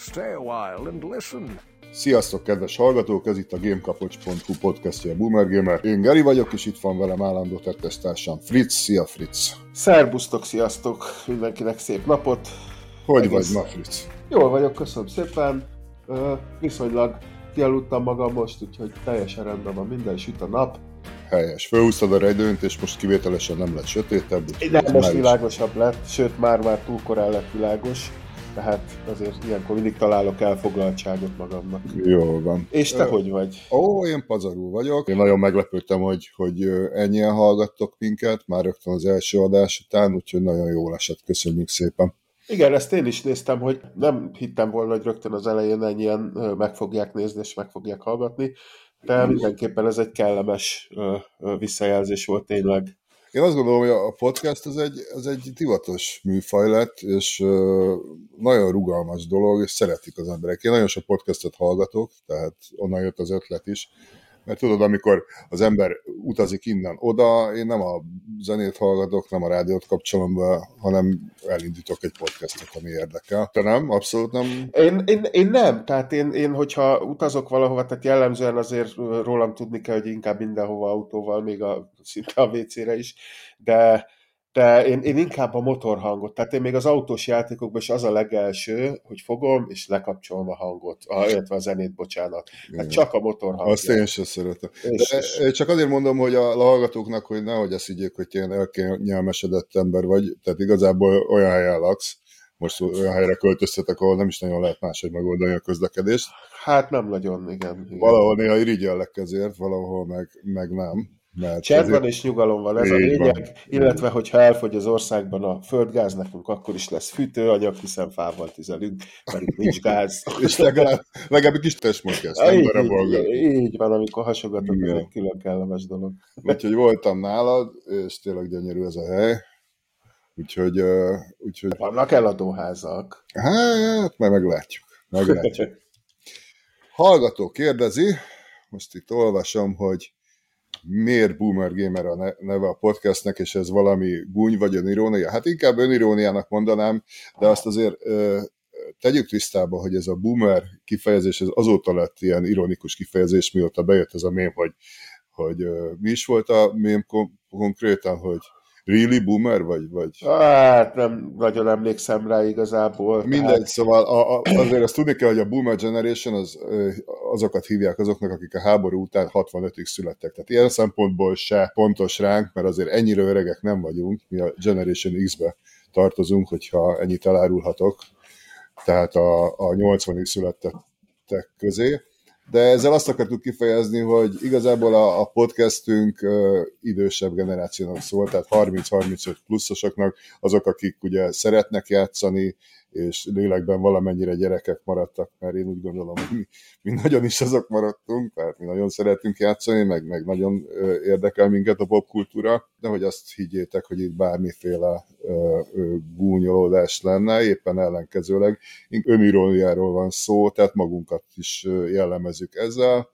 Stay a while and listen. Sziasztok, kedves hallgatók! Ez itt a GameKapocs.hu podcastja Boomer Gamer. Én Geri vagyok, és itt van velem állandó tettestársam Fritz. Szia, Fritz! Szerbusztok, sziasztok! Mindenkinek szép napot! Hogy Egész... vagy ma, Fritz? Jól vagyok, köszönöm szépen. Uh, viszonylag kialudtam magam most, úgyhogy teljesen rendben van, minden süt a nap. Helyes. Fölhúztad a rejdőnt, és most kivételesen nem lett sötétebb. Nem, most világosabb lett, sőt már-már túl korán lett világos tehát azért ilyenkor mindig találok elfoglaltságot magamnak. Jó van. És te Ö, hogy vagy? Ó, én pazarul vagyok. Én nagyon meglepődtem, hogy, hogy ennyien hallgattok minket, már rögtön az első adás után, úgyhogy nagyon jól esett. Köszönjük szépen. Igen, ezt én is néztem, hogy nem hittem volna, hogy rögtön az elején ennyien meg fogják nézni és meg fogják hallgatni, de mindenképpen ez egy kellemes visszajelzés volt tényleg. Én azt gondolom, hogy a podcast az egy, az egy divatos műfaj lett, és nagyon rugalmas dolog, és szeretik az emberek. Én nagyon sok podcastot hallgatok, tehát onnan jött az ötlet is, mert tudod, amikor az ember utazik innen oda, én nem a zenét hallgatok, nem a rádiót kapcsolom be, hanem elindítok egy podcastot, ami érdekel. Te nem? Abszolút nem? Én, én, én nem. Tehát én, én, hogyha utazok valahova, tehát jellemzően azért rólam tudni kell, hogy inkább mindenhova autóval, még a, szinte a WC-re is, de de én, én inkább a motorhangot, tehát én még az autós játékokban is az a legelső, hogy fogom és lekapcsolom a hangot, a, illetve a zenét, bocsánat. Hát csak a motorhang. Azt én sem szeretem. De csak azért mondom, hogy a hallgatóknak, hogy nehogy azt higgyék, hogy ilyen elkényelmesedett ember vagy, tehát igazából olyan helyen laksz, most olyan helyre költöztetek, ahol nem is nagyon lehet máshogy megoldani a közlekedést. Hát nem nagyon, igen. igen. Valahol néha irigyellek ezért, valahol meg, meg nem. Mert Csendben és nyugalom van, ez a lényeg, van. illetve hogyha elfogy az országban a földgáz, nekünk akkor is lesz fűtőanyag, hiszen fával tüzelünk, itt nincs gáz. és legalább, legalább egy kis testmozgás, nem így, így van, amikor hasogatok, ez egy külön kellemes dolog. Úgyhogy voltam nálad, és tényleg gyönyörű ez a hely. Úgyhogy, uh, úgyhogy... Vannak eladóházak. Hát, majd meglátjuk. meglátjuk. Hallgató kérdezi, most itt olvasom, hogy miért Boomer Gamer a neve a podcastnek, és ez valami gúny vagy önirónia? Hát inkább öniróniának mondanám, de azt azért tegyük tisztába, hogy ez a boomer kifejezés, ez azóta lett ilyen ironikus kifejezés, mióta bejött ez a mém, hogy, hogy mi is volt a mém konkrétan, hogy Really boomer vagy? vagy? Hát nem nagyon emlékszem rá igazából. Mindegy, tehát... szóval a, a, azért azt tudni kell, hogy a boomer generation az, azokat hívják azoknak, akik a háború után 65-ig születtek. Tehát ilyen szempontból se pontos ránk, mert azért ennyire öregek nem vagyunk, mi a Generation X-be tartozunk, hogyha ennyit elárulhatok. Tehát a, a 80-ig születtek közé de ezzel azt akartuk kifejezni, hogy igazából a, a podcastünk uh, idősebb generációnak szól, tehát 30-35 pluszosoknak, azok, akik ugye szeretnek játszani, és lélekben valamennyire gyerekek maradtak, mert én úgy gondolom, hogy mi, mi nagyon is azok maradtunk, tehát mi nagyon szeretünk játszani, meg, meg nagyon érdekel minket a popkultúra, de hogy azt higgyétek, hogy itt bármiféle gúnyolódás lenne, éppen ellenkezőleg öniróniáról van szó, tehát magunkat is jellemezzük ezzel,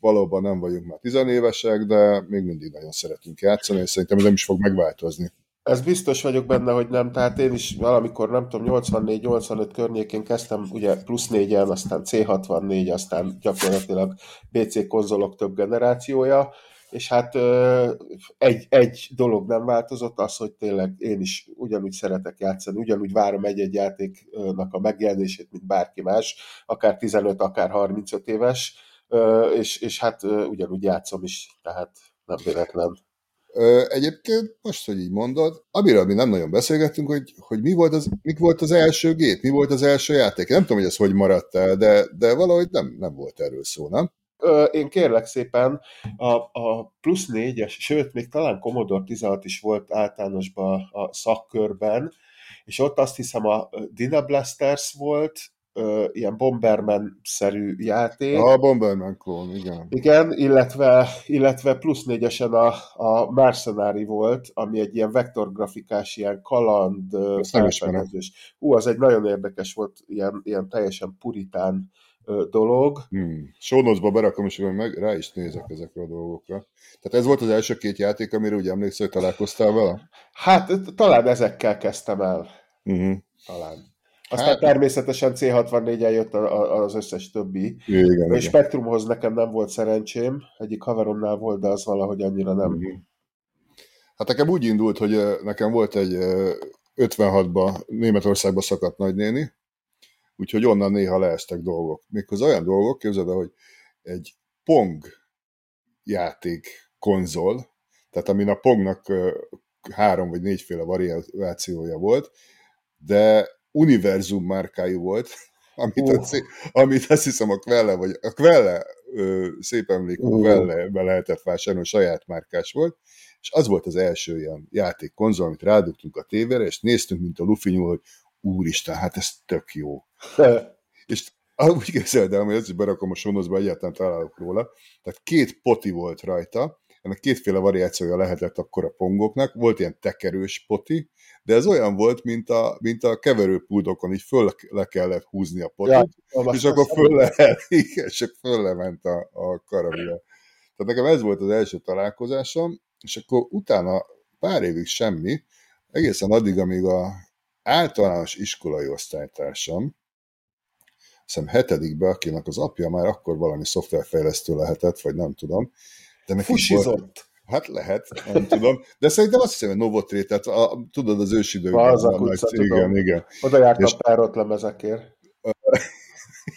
valóban nem vagyunk már tizenévesek, de még mindig nagyon szeretünk játszani, és szerintem ez nem is fog megváltozni. Ez biztos vagyok benne, hogy nem. Tehát én is valamikor, nem tudom, 84-85 környékén kezdtem ugye plusz négyen, aztán C64, aztán gyakorlatilag PC konzolok több generációja, és hát egy, egy dolog nem változott, az, hogy tényleg én is ugyanúgy szeretek játszani, ugyanúgy várom egy-egy játéknak a megjelenését, mint bárki más, akár 15, akár 35 éves, és, és hát ugyanúgy játszom is, tehát nem véletlen. Egyébként, most, hogy így mondod, amiről mi nem nagyon beszélgettünk, hogy, hogy mi, volt az, mi volt az első gép, mi volt az első játék. Nem tudom, hogy ez hogy maradt el, de, de valahogy nem, nem volt erről szó, nem? Én kérlek szépen, a, a plusz négyes, sőt, még talán Commodore 16 is volt általánosban a szakkörben, és ott azt hiszem a Dynablasters volt, ö, ilyen Bomberman-szerű játék. A Bomberman klón, igen. Igen, illetve, illetve plusz négyesen a, a Mercenary volt, ami egy ilyen vektorgrafikás, ilyen kaland felfedezés. Hú, az egy nagyon érdekes volt, ilyen, ilyen teljesen puritán dolog. Hmm. Sónozba berakom, és meg rá is nézek ezekre a dolgokra. Tehát ez volt az első két játék, amire úgy emlékszel, hogy találkoztál vele? Hát talán ezekkel kezdtem el. Uh-huh. Talán. Aztán hát, természetesen C64-en jött az összes többi. Igen, és Spectrumhoz nekem nem volt szerencsém, egyik haveromnál volt, de az valahogy annyira nem. Mm-hmm. Hát nekem úgy indult, hogy nekem volt egy 56-ba Németországba szakadt nagynéni, úgyhogy onnan néha leestek dolgok. Méghozzá olyan dolgok, képzeld hogy egy Pong játék konzol, tehát amin a Pongnak három vagy négyféle variációja volt, de univerzum márkájú volt, amit, uh. a, amit azt hiszem a Quelle, vagy a Quelle ö, szép emlék, uh. Quelle be lehetett vásárolni, saját márkás volt, és az volt az első ilyen játékkonzol, amit rádugtunk a tévére, és néztünk, mint a Luffy nyúl, hogy úristen, hát ez tök jó. és úgy képzeld el, hogy ezt is berakom a sonozba, egyáltalán találok róla. Tehát két poti volt rajta, ennek kétféle variációja lehetett akkor a pongoknak, volt ilyen tekerős poti, de ez olyan volt, mint a, mint a keverőpultokon, így föl le kellett húzni a potot, ja, és akkor föl le, csak föl lement a, a karabia. Tehát nekem ez volt az első találkozásom, és akkor utána pár évig semmi, egészen addig, amíg a általános iskolai osztálytársam, hiszem hetedikbe, akinek az apja már akkor valami szoftverfejlesztő lehetett, vagy nem tudom. De neki Fusizott. Volt, Hát lehet, nem tudom. De szerintem azt hiszem, hogy Novotré, tehát a, tudod, az ősidőkben. Balzak utca, nagy, tudom. Igen, igen. Oda jártam és... párot lemezekért.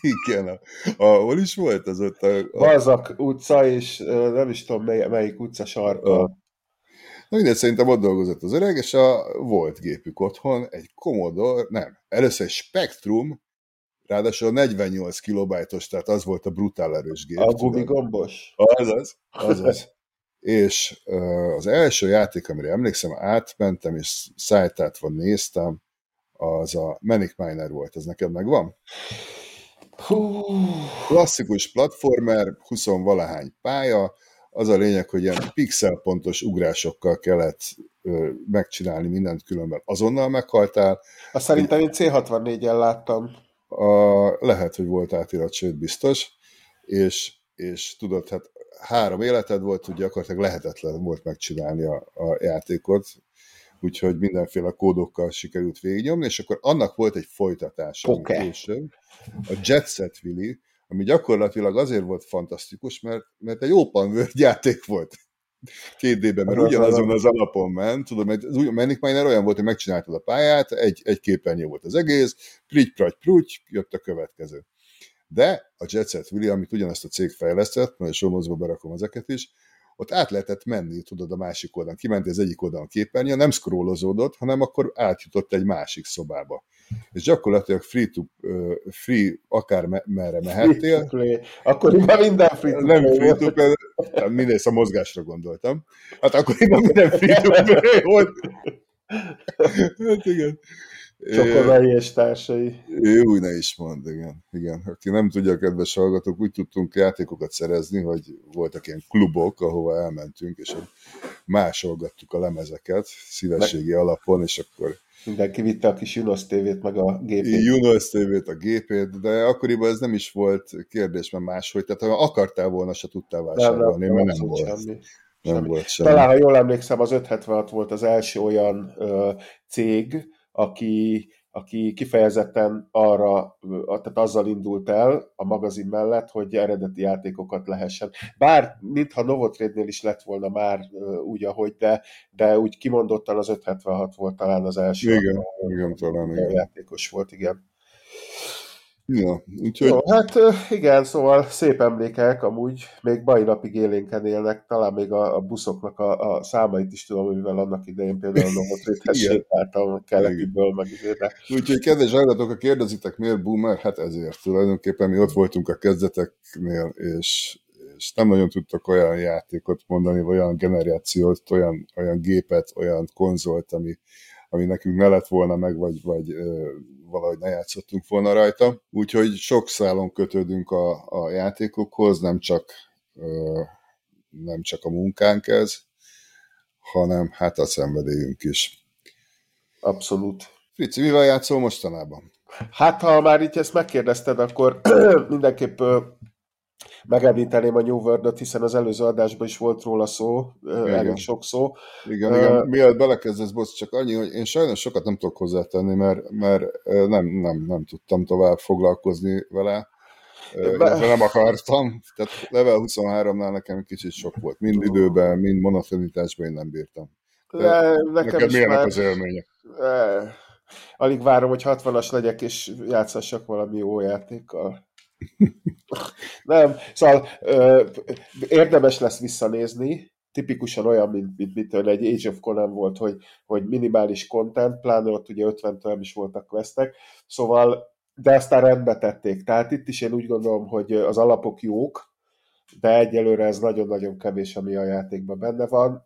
igen, a, a, hol is volt az ott? A, a... Balzak utca, és nem is tudom, mely, melyik utca sarka. A... Na mindegy, szerintem ott dolgozott az öreg, és a, volt gépük otthon, egy Commodore, nem, először egy Spectrum, ráadásul 48 kilobájtos, tehát az volt a brutál erős gép. A gumigombos? Azaz, azaz és az első játék, amire emlékszem, átmentem, és szájtátva néztem, az a Manic Miner volt. Ez neked megvan? Hú. Klasszikus platformer, 20 valahány pálya, az a lényeg, hogy ilyen pixelpontos ugrásokkal kellett ö, megcsinálni mindent, különben azonnal meghaltál. Azt szerintem én C64-en láttam. A, lehet, hogy volt átirat, sőt biztos, és, és tudod, hát három életed volt, hogy gyakorlatilag lehetetlen volt megcsinálni a, a játékot, úgyhogy mindenféle kódokkal sikerült végignyomni, és akkor annak volt egy folytatása okay. később, a Jet Set Willy, ami gyakorlatilag azért volt fantasztikus, mert, mert egy open játék volt két D-ben, mert ugyanazon az alapon ment, tudom, mert az Manic Miner olyan volt, hogy megcsináltad a pályát, egy, egy képernyő volt az egész, prigy, pragy, pruty, jött a következő. De a Jet Set Willy, amit ugyanezt a cég fejlesztett, majd a showmozba berakom ezeket is, ott át lehetett menni, tudod, a másik oldalon. Kiment az egyik oldalon képernyő, nem scrollozódott, hanem akkor átjutott egy másik szobába. És gyakorlatilag free to, free akár me- merre mehettél. Free akkor már minden free to Nem free to play, mindegy, a mozgásra gondoltam. Hát akkor minden free to play volt. hát igen. Csokonai és társai. Jó, ne is mond, igen. igen. Aki nem tudja, kedves hallgatók, úgy tudtunk játékokat szerezni, hogy voltak ilyen klubok, ahova elmentünk, és másolgattuk a lemezeket szívességi alapon, és akkor Mindenki vitte a kis Junos tévét, meg a gépét. Junos tévét, a gépét, de akkoriban ez nem is volt kérdés, mert máshogy. Tehát ha akartál volna, se tudtál vásárolni, nem, nem, mert nem volt. Semmi. Nem semmi. volt semmi. Talán, ha jól emlékszem, az 576 volt az első olyan ö, cég, aki, aki kifejezetten arra, tehát azzal indult el a magazin mellett, hogy eredeti játékokat lehessen. Bár, mintha Novotrade-nél is lett volna már úgy, ahogy, de, de úgy kimondottan az 576 volt talán az első. Igen, igen, talán igen. játékos volt, igen. Ja, úgyhogy... Jó, hát igen, szóval szép emlékek, amúgy. Még mai napig élénken élnek, talán még a, a buszoknak a, a számait is tudom, mivel annak idején például a Novotréthez sétáltam, kelekiből, meg de... Úgyhogy kedves hallgatók, ha kérdezitek, miért boomer? Hát ezért. Tulajdonképpen mi ott voltunk a kezdeteknél, és, és nem nagyon tudtak olyan játékot mondani, vagy olyan generációt, olyan, olyan gépet, olyan konzolt, ami, ami nekünk ne lett volna meg, vagy, vagy valahogy ne játszottunk volna rajta. Úgyhogy sok szálon kötődünk a, a játékokhoz, nem csak, nem csak a munkánk ez, hanem hát a szenvedélyünk is. Abszolút. Frici, mivel játszol mostanában? Hát, ha már így ezt megkérdezted, akkor mindenképp megemlíteném a New world hiszen az előző adásban is volt róla szó, igen. elég sok szó. Igen, uh, igen. Mielőtt belekezdesz, bocs, csak annyi, hogy én sajnos sokat nem tudok hozzátenni, mert, mert nem, nem, nem tudtam tovább foglalkozni vele. Be... nem akartam, tehát level 23-nál nekem kicsit sok volt. Mind időben, mind monotonitásban én nem bírtam. De nekem neked milyenek már... az élmények? Alig várom, hogy 60-as legyek, és játszassak valami jó játékkal. Nem, szóval ö, érdemes lesz visszanézni, tipikusan olyan, mint, mint, mint egy Age of Conan volt, hogy, hogy minimális content, pláne ott ugye 50-től is voltak questek, szóval de aztán rendbe tették. Tehát itt is én úgy gondolom, hogy az alapok jók, de egyelőre ez nagyon-nagyon kevés, ami a játékban benne van.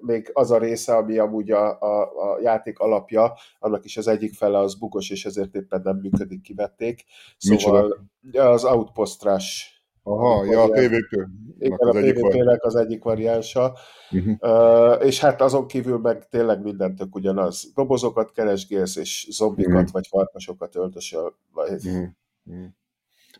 Még az a része, ami amúgy a, a, a játék alapja, annak is az egyik fele az bugos, és ezért éppen nem működik, kivették. Szóval Micsoda? az outpostrás Aha, ja, a PvP. Igen, a PvP-nek az egyik variánsa. Uh-huh. Uh, és hát azon kívül meg tényleg minden tök ugyanaz. Dobozokat keresgélsz, és zombikat uh-huh. vagy farkasokat öltösöl. Vagy... Uh-huh.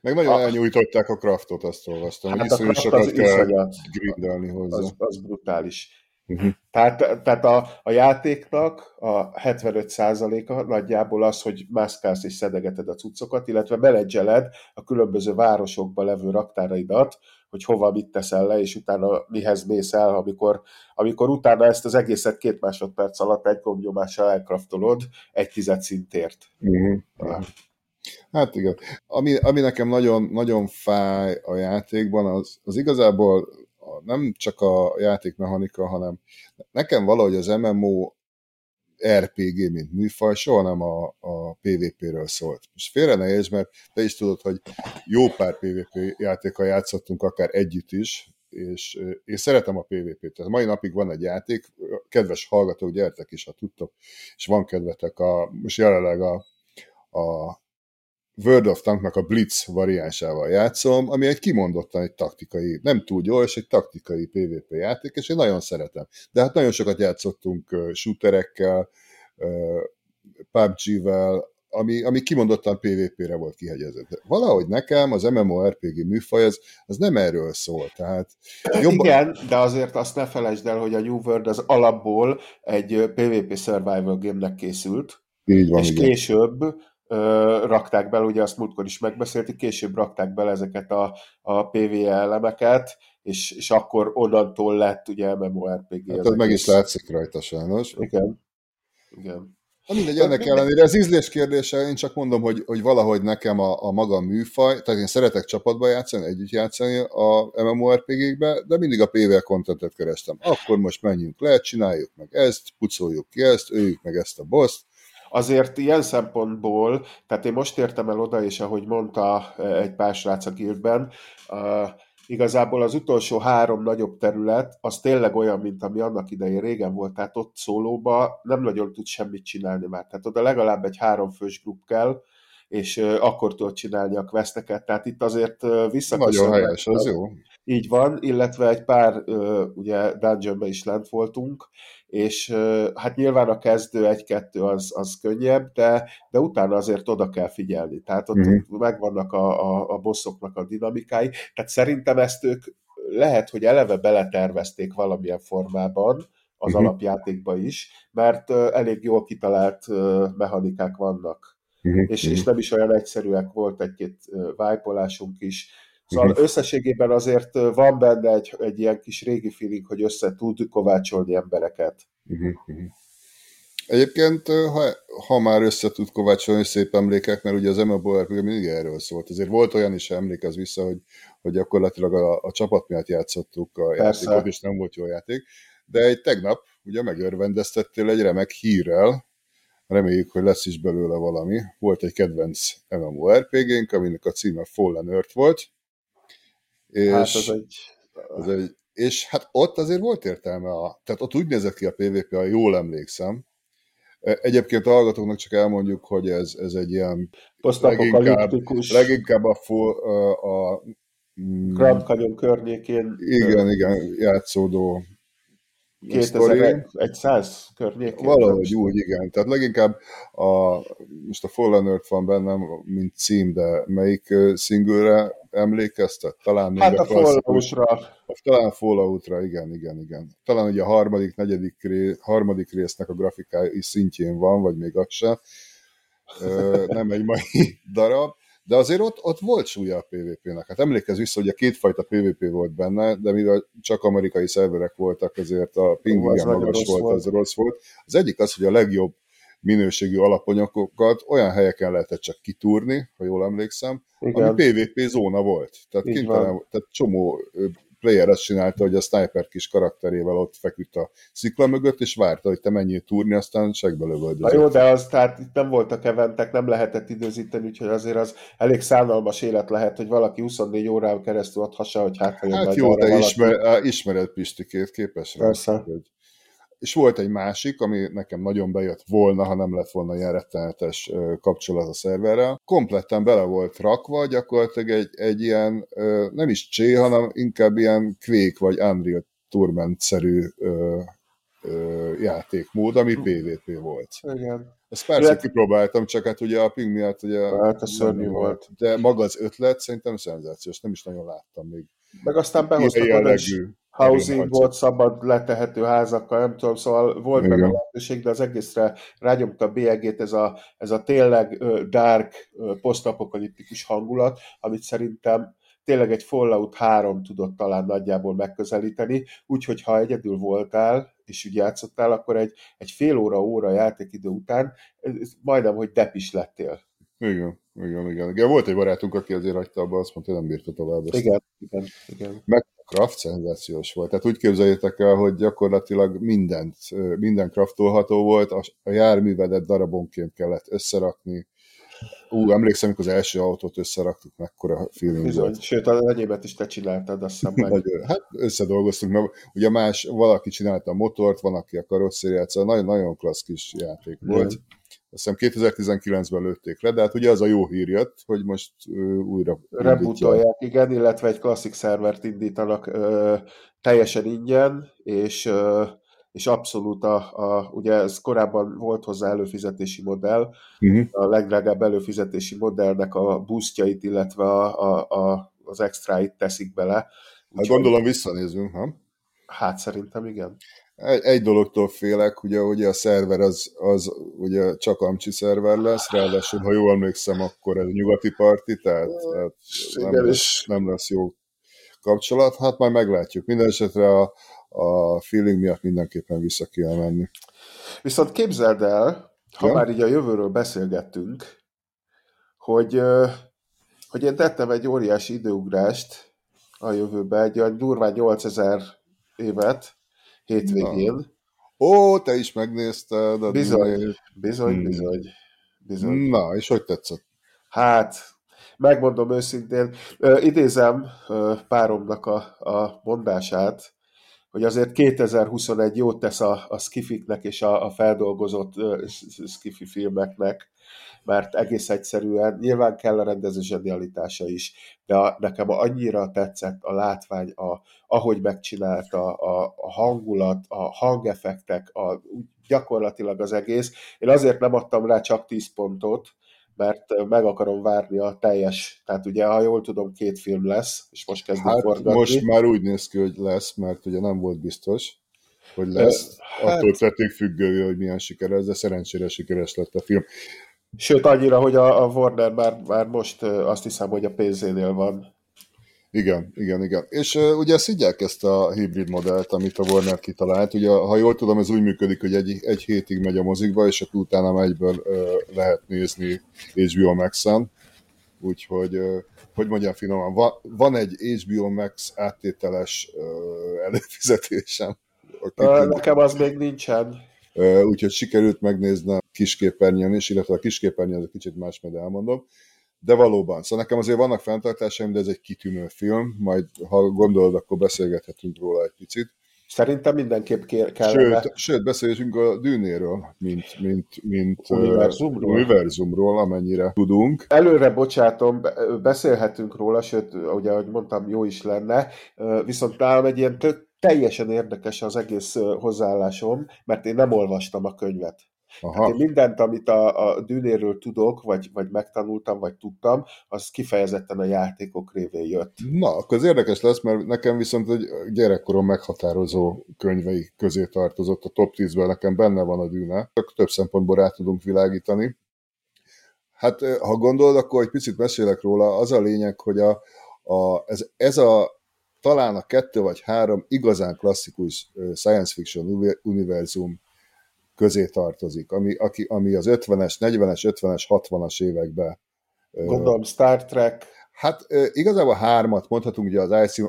Meg nagyon a... elnyújtották a craftot, azt olvastam. Hát a sokat kell grindelni hozzá. Az, az brutális. Uh-huh. Tehát, tehát a, a játéknak a 75%-a nagyjából az, hogy mászkálsz és szedegeted a cuccokat, illetve menedzseled a különböző városokban levő raktáraidat, hogy hova mit teszel le, és utána mihez mész el, amikor, amikor utána ezt az egészet két másodperc alatt egy gombnyomással elkraftolod egy tized szintért. Uh-huh. Uh-huh. Hát igen. Ami, ami nekem nagyon, nagyon fáj a játékban, az, az igazából nem csak a játékmechanika, hanem nekem valahogy az MMO RPG, mint műfaj, soha nem a, a PvP-ről szólt. Most félre ne értsd, mert te is tudod, hogy jó pár PvP játékkal játszottunk akár együtt is, és én szeretem a PvP-t. Tehát mai napig van egy játék, kedves hallgatók, gyertek is, ha tudtok, és van kedvetek, a, most jelenleg a, a World of Tanknak a Blitz variánsával játszom, ami egy kimondottan egy taktikai, nem túl gyors, egy taktikai PvP játék, és én nagyon szeretem. De hát nagyon sokat játszottunk shooterekkel, PUBG-vel, ami, ami kimondottan PvP-re volt kihegyezett. De valahogy nekem az MMORPG műfaj, az, az nem erről szól. Tehát jobban... Igen, de azért azt ne felejtsd el, hogy a New World az alapból egy PvP survival game-nek készült, Így van, és igen. később rakták bele, ugye azt múltkor is megbeszéltük, később rakták bele ezeket a, a PvE elemeket, és, és akkor onnantól lett ugye MMORPG. Hát ez meg is látszik rajta sajnos. Igen. Igen. Na mindegy, ennek ellenére ez ízlés kérdése, én csak mondom, hogy, hogy valahogy nekem a, a maga műfaj, tehát én szeretek csapatba játszani, együtt játszani a MMORPG-kbe, de mindig a PvE kontentet kerestem. Akkor most menjünk le, csináljuk meg ezt, pucoljuk ki ezt, öljük meg ezt a boss azért ilyen szempontból, tehát én most értem el oda, és ahogy mondta egy pár srác a uh, igazából az utolsó három nagyobb terület, az tényleg olyan, mint ami annak idején régen volt, tehát ott szólóba nem nagyon tud semmit csinálni már. Tehát oda legalább egy háromfős grup kell, és akkor tudod csinálni a questeket, tehát itt azért visszaköszönnek. Nagyon helyes, az jó. Így van, illetve egy pár ugye dungeonben is lent voltunk, és hát nyilván a kezdő egy-kettő az, az könnyebb, de, de utána azért oda kell figyelni. Tehát ott, ott megvannak a, a, a bosszoknak a dinamikái. Tehát szerintem ezt ők lehet, hogy eleve beletervezték valamilyen formában, az uh-huh. alapjátékba is, mert elég jól kitalált mechanikák vannak. Uh-huh. És, és nem is olyan egyszerűek, volt egy-két vájpolásunk is, Szóval uh-huh. összességében azért van benne egy, egy ilyen kis régi feeling, hogy össze tud kovácsolni embereket. Uh-huh. Egyébként, ha, ha már össze tud kovácsolni szép emlékek, mert ugye az MMORPG mindig erről szólt. Azért volt olyan is emlékez vissza, hogy, hogy gyakorlatilag a, a csapat miatt játszottuk a Persze. játékot, és nem volt jó játék. De egy tegnap ugye megörvendeztettél egy remek hírrel, reméljük, hogy lesz is belőle valami. Volt egy kedvenc MMORPG-nk, aminek a címe Fallen Earth volt, és, hát az egy... Az egy... És hát ott azért volt értelme, a, tehát ott úgy nézett ki a PvP, ha jól emlékszem. E, egyébként a hallgatóknak csak elmondjuk, hogy ez, ez egy ilyen leginkább, leginkább a, a, a, a Grand Canyon környékén igen, igen, játszódó 2100 környékén. Valahogy úgy, igen. Tehát leginkább a, most a Fallen Earth van bennem, mint cím, de melyik single emlékeztet? Talán hát a, a Falloutra. Talán Falloutra, igen, igen, igen. Talán ugye a harmadik, negyedik rész, harmadik résznek a grafikai szintjén van, vagy még az sem. Nem egy mai darab. De azért ott, ott volt súlya a PvP-nek. Hát emlékezz vissza, hogy a kétfajta PvP volt benne, de mivel csak amerikai szerverek voltak, ezért a ping igen magas volt, volt, az rossz volt. Az egyik az, hogy a legjobb minőségű alapanyagokat olyan helyeken lehetett csak kitúrni, ha jól emlékszem, Igen. ami PvP zóna volt. Tehát, kintelen, tehát csomó player azt csinálta, hogy a sniper kis karakterével ott feküdt a szikla mögött, és várta, hogy te menjél túrni, aztán segbe lövöldözött. Na jó, de az, tehát itt nem voltak eventek, nem lehetett időzíteni, úgyhogy azért az elég szánalmas élet lehet, hogy valaki 24 órán keresztül adhassa, hogy hát, Hát jó, de ismer, ismered Pistikét, képes rá. Persze. Hogy és volt egy másik, ami nekem nagyon bejött volna, ha nem lett volna ilyen rettenetes kapcsolat a szerverrel. Kompletten bele volt rakva, gyakorlatilag egy, egy ilyen, nem is csé, hanem inkább ilyen Quake vagy Unreal Tournament-szerű játékmód, ami PvP volt. Igen. Ezt persze Ilyet... kipróbáltam, csak hát ugye a ping miatt ugye hát a szörnyű volt. De maga az ötlet szerintem szenzációs, nem is nagyon láttam még. Meg aztán behoztak housing volt, szabad letehető házakkal, nem tudom, szóval volt meg a lehetőség, de az egészre rágyomta a bélyegét ez a, ez a tényleg dark, posztapokaliptikus hangulat, amit szerintem tényleg egy Fallout 3 tudott talán nagyjából megközelíteni, úgyhogy ha egyedül voltál, és úgy játszottál, akkor egy, egy fél óra-óra játékidő után majdnem, hogy depis lettél. Igen, igen, igen. igen. Volt egy barátunk, aki azért hagyta abba, azt mondta, hogy nem bírta tovább ezt. Igen, igen, igen. Meg craft szenzációs volt. Tehát úgy képzeljétek el, hogy gyakorlatilag mindent, minden craftolható volt, a járművedet darabonként kellett összerakni. Ú, emlékszem, amikor az első autót összeraktuk, mekkora Bizony, volt. sőt, a enyémet is te csináltad, azt hiszem meg. hát összedolgoztunk, mert ugye más, valaki csinálta a motort, van, aki a karosszériát, szóval nagyon, nagyon klassz kis játék volt. Mm azt hiszem 2019-ben lőtték le, de hát ugye az a jó hír jött, hogy most uh, újra Rebootolják, igen, illetve egy klasszik szervert indítanak uh, teljesen ingyen, és, uh, és abszolút a, a, ugye ez korábban volt hozzá előfizetési modell, uh-huh. a legdrágább előfizetési modellnek a boostjait, illetve a, a, a, az extráit teszik bele. Hát gondolom visszanézünk, ha? Hát szerintem igen. Egy, dologtól félek, ugye, ugye a szerver az, az ugye csak Amcsi szerver lesz, ráadásul, ha jól emlékszem, akkor ez nyugati parti, tehát, tehát nem, lesz, nem lesz jó kapcsolat. Hát majd meglátjuk. Minden esetre a, a feeling miatt mindenképpen vissza kell menni. Viszont képzeld el, ha ja? már így a jövőről beszélgettünk, hogy, hogy én tettem egy óriási időugrást a jövőbe, egy olyan durván 8000 évet, hétvégén. Na. Ó, te is megnézted. A bizony, bizony, bizony, hmm. bizony, bizony. Na, és hogy tetszett? Hát, megmondom őszintén, uh, idézem uh, páromnak a, a mondását, hogy azért 2021 jót tesz a, a skifiknek és a, a feldolgozott uh, skifi filmeknek, mert egész egyszerűen nyilván kell a rendező zsenialitása is, de a, nekem annyira tetszett a látvány, a, ahogy megcsinálta, a, a hangulat, a hangeffektek, a, gyakorlatilag az egész. Én azért nem adtam rá csak 10 pontot, mert meg akarom várni a teljes, tehát ugye, ha jól tudom, két film lesz, és most kezdik hát forgatni. most már úgy néz ki, hogy lesz, mert ugye nem volt biztos, hogy lesz. Hát... Attól tették függő, hogy milyen sikeres, de szerencsére sikeres lett a film. Sőt, annyira, hogy a, a Warner már, már most azt hiszem, hogy a pénzénél van. Igen, igen, igen. És uh, ugye szidják ezt a hibrid modellt, amit a Warner kitalált. Ugye, ha jól tudom, ez úgy működik, hogy egy, egy hétig megy a mozikba, és akkor utána egyből uh, lehet nézni HBO Max-en. Úgyhogy, uh, hogy mondjam finoman, van, van egy HBO Max áttételes uh, előfizetésem. Uh, nekem az még nincsen. Uh, úgyhogy sikerült megnézni kisképernyőn is, illetve a kisképernyőn az egy kicsit más, majd elmondom. De valóban, szóval nekem azért vannak fenntartásaim, de ez egy kitűnő film, majd ha gondolod, akkor beszélgethetünk róla egy picit. Szerintem mindenképp kér, kellene. Sőt, sőt, beszéljünk a dűnéről, mint, mint, mint univerzumról. univerzumról, amennyire tudunk. Előre bocsátom, beszélhetünk róla, sőt, ugye, ahogy mondtam, jó is lenne, viszont nálam egy ilyen tök, teljesen érdekes az egész hozzáállásom, mert én nem olvastam a könyvet. Aha. Hát én mindent, amit a, a dűnéről tudok, vagy, vagy megtanultam, vagy tudtam, az kifejezetten a játékok révén jött. Na, akkor az érdekes lesz, mert nekem viszont egy gyerekkorom meghatározó könyvei közé tartozott a top 10-ben, nekem benne van a dűne, csak több szempontból rá tudunk világítani. Hát, ha gondolod, akkor egy picit mesélek róla. Az a lényeg, hogy a, a, ez, ez a talán a kettő vagy három igazán klasszikus science fiction univerzum közé tartozik, ami, aki, ami az 50-es, 40-es, 50-es, 60-as években. Gondolom Star Trek. Hát igazából hármat mondhatunk, ugye az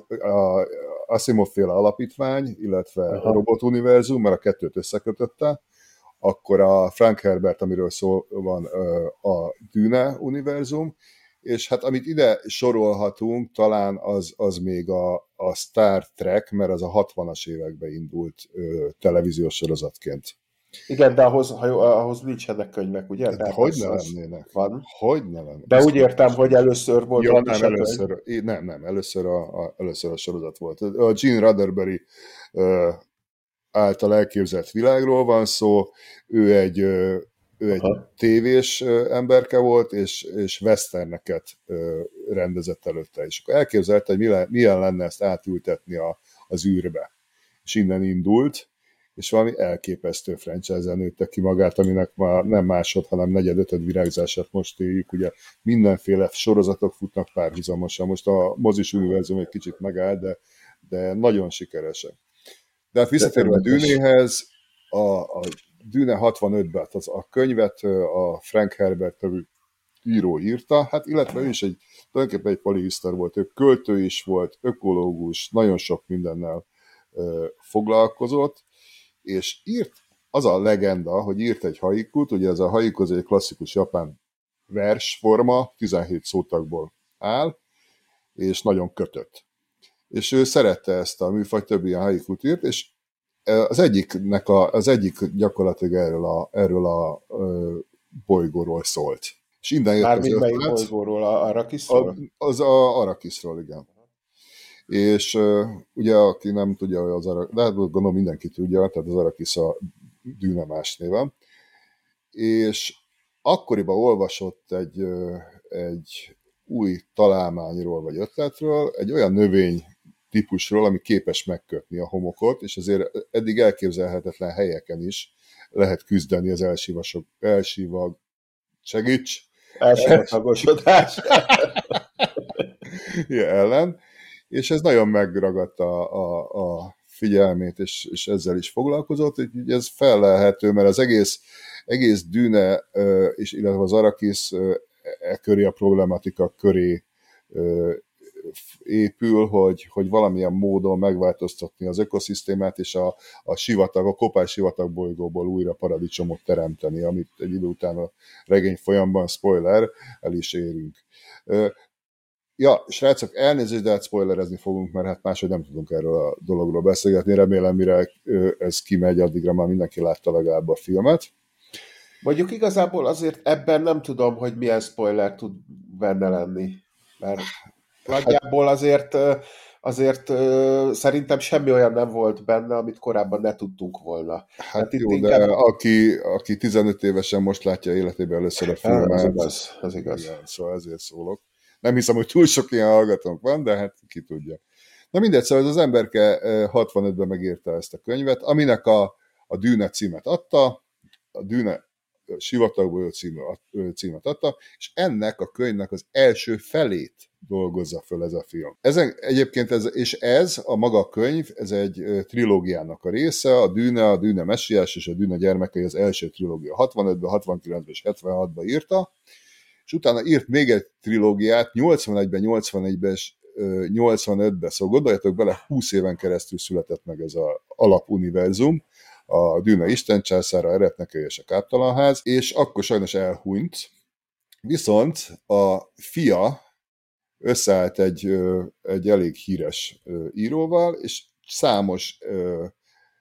Asimov-féle alapítvány, illetve Aha. a Robot Univerzum, mert a kettőt összekötötte, akkor a Frank Herbert, amiről szó van a Dune Univerzum, és hát amit ide sorolhatunk, talán az, az még a, a Star Trek, mert az a 60-as években indult ö, televíziós sorozatként. Igen, de ahhoz, ha jó, ahhoz nincsenek könyvek, ugye? De hogy ne lennének? Van. Hogy ne lennének? De úgy értem, hogy először volt ja, nem, először, könyv. nem, nem, először a, a, először a sorozat volt. A Gene Roddenberry uh, által elképzelt világról van szó, ő egy, uh, ő egy tévés emberke volt, és, és westerneket uh, rendezett előtte, és akkor elképzelte, hogy milyen, milyen lenne ezt átültetni a, az űrbe. És innen indult, és valami elképesztő franchise-en nőtte ki magát, aminek már nem másod, hanem negyed-ötöd virágzását most éljük. Ugye mindenféle sorozatok futnak párhuzamosan. Most a mozis univerzum egy kicsit megáll, de, de nagyon sikeresek. De hát visszatérve a Dűnéhez, a, a Dűne 65-ben, az a könyvet a Frank Herbert tevű író írta, hát illetve ő is egy, tulajdonképpen egy polihisztor volt, ő költő is volt, ökológus, nagyon sok mindennel ö, foglalkozott, és írt, az a legenda, hogy írt egy haikut, ugye ez a haiku az egy klasszikus japán versforma, 17 szótagból áll, és nagyon kötött. És ő szerette ezt a műfajt, több ilyen haikut írt, és az egyiknek a, az egyik gyakorlatilag erről a, erről a ö, bolygóról szólt. És innen jött Mármint az melyik bolygóról? A Arakiszról? Az a Arakiszról, igen és uh, ugye, aki nem tudja, hogy az Arak, de hát gondolom mindenki tudja, tehát az Arakis a dűne más néven, és akkoriban olvasott egy, egy új találmányról vagy ötletről, egy olyan növény típusról, ami képes megkötni a homokot, és azért eddig elképzelhetetlen helyeken is lehet küzdeni az elsívasok, elsívag, segíts! Elsivatagosodás! ellen, és ez nagyon megragadta a, a figyelmét, és, és ezzel is foglalkozott, úgyhogy ez felelhető, mert az egész, egész dűne, és illetve az Arakis e köré a problematika köré épül, hogy, hogy valamilyen módon megváltoztatni az ökoszisztémát, és a, a sivatag, a kopás sivatag bolygóból újra paradicsomot teremteni, amit egy idő után a regény folyamban, spoiler, el is érünk. Ja, srácok, elnézést, de hát spoilerezni fogunk, mert hát máshogy nem tudunk erről a dologról beszélgetni. Remélem, mire ez kimegy, addigra már mindenki látta legalább a filmet. Mondjuk igazából azért ebben nem tudom, hogy milyen spoiler tud benne lenni. Mert nagyjából azért, azért szerintem semmi olyan nem volt benne, amit korábban ne tudtunk volna. Hát, hát jó, inkább... de aki, aki 15 évesen most látja életében először a filmet. Ez igaz, ez igaz. Igen, szóval ezért szólok. Nem hiszem, hogy túl sok ilyen hallgatónk van, de hát ki tudja. Na mindegy, szóval az emberke 65-ben megírta ezt a könyvet, aminek a, a Dűne címet adta, a Dűne sivatagból címet adta, és ennek a könyvnek az első felét dolgozza föl ez a film. Ezen, egyébként ez, és ez a maga könyv, ez egy trilógiának a része, a Dűne, a Dűne messiás és a Dűne gyermekei az első trilógia. 65-ben, 69-ben és 76-ban írta, és utána írt még egy trilógiát, 81-ben, 81-ben és 85-ben, szóval gondoljatok bele, 20 éven keresztül született meg ez az alapuniverzum, a Dűna Isten császára, Eretneke és a Káptalanház, és akkor sajnos elhunyt, viszont a fia összeállt egy, egy elég híres íróval, és számos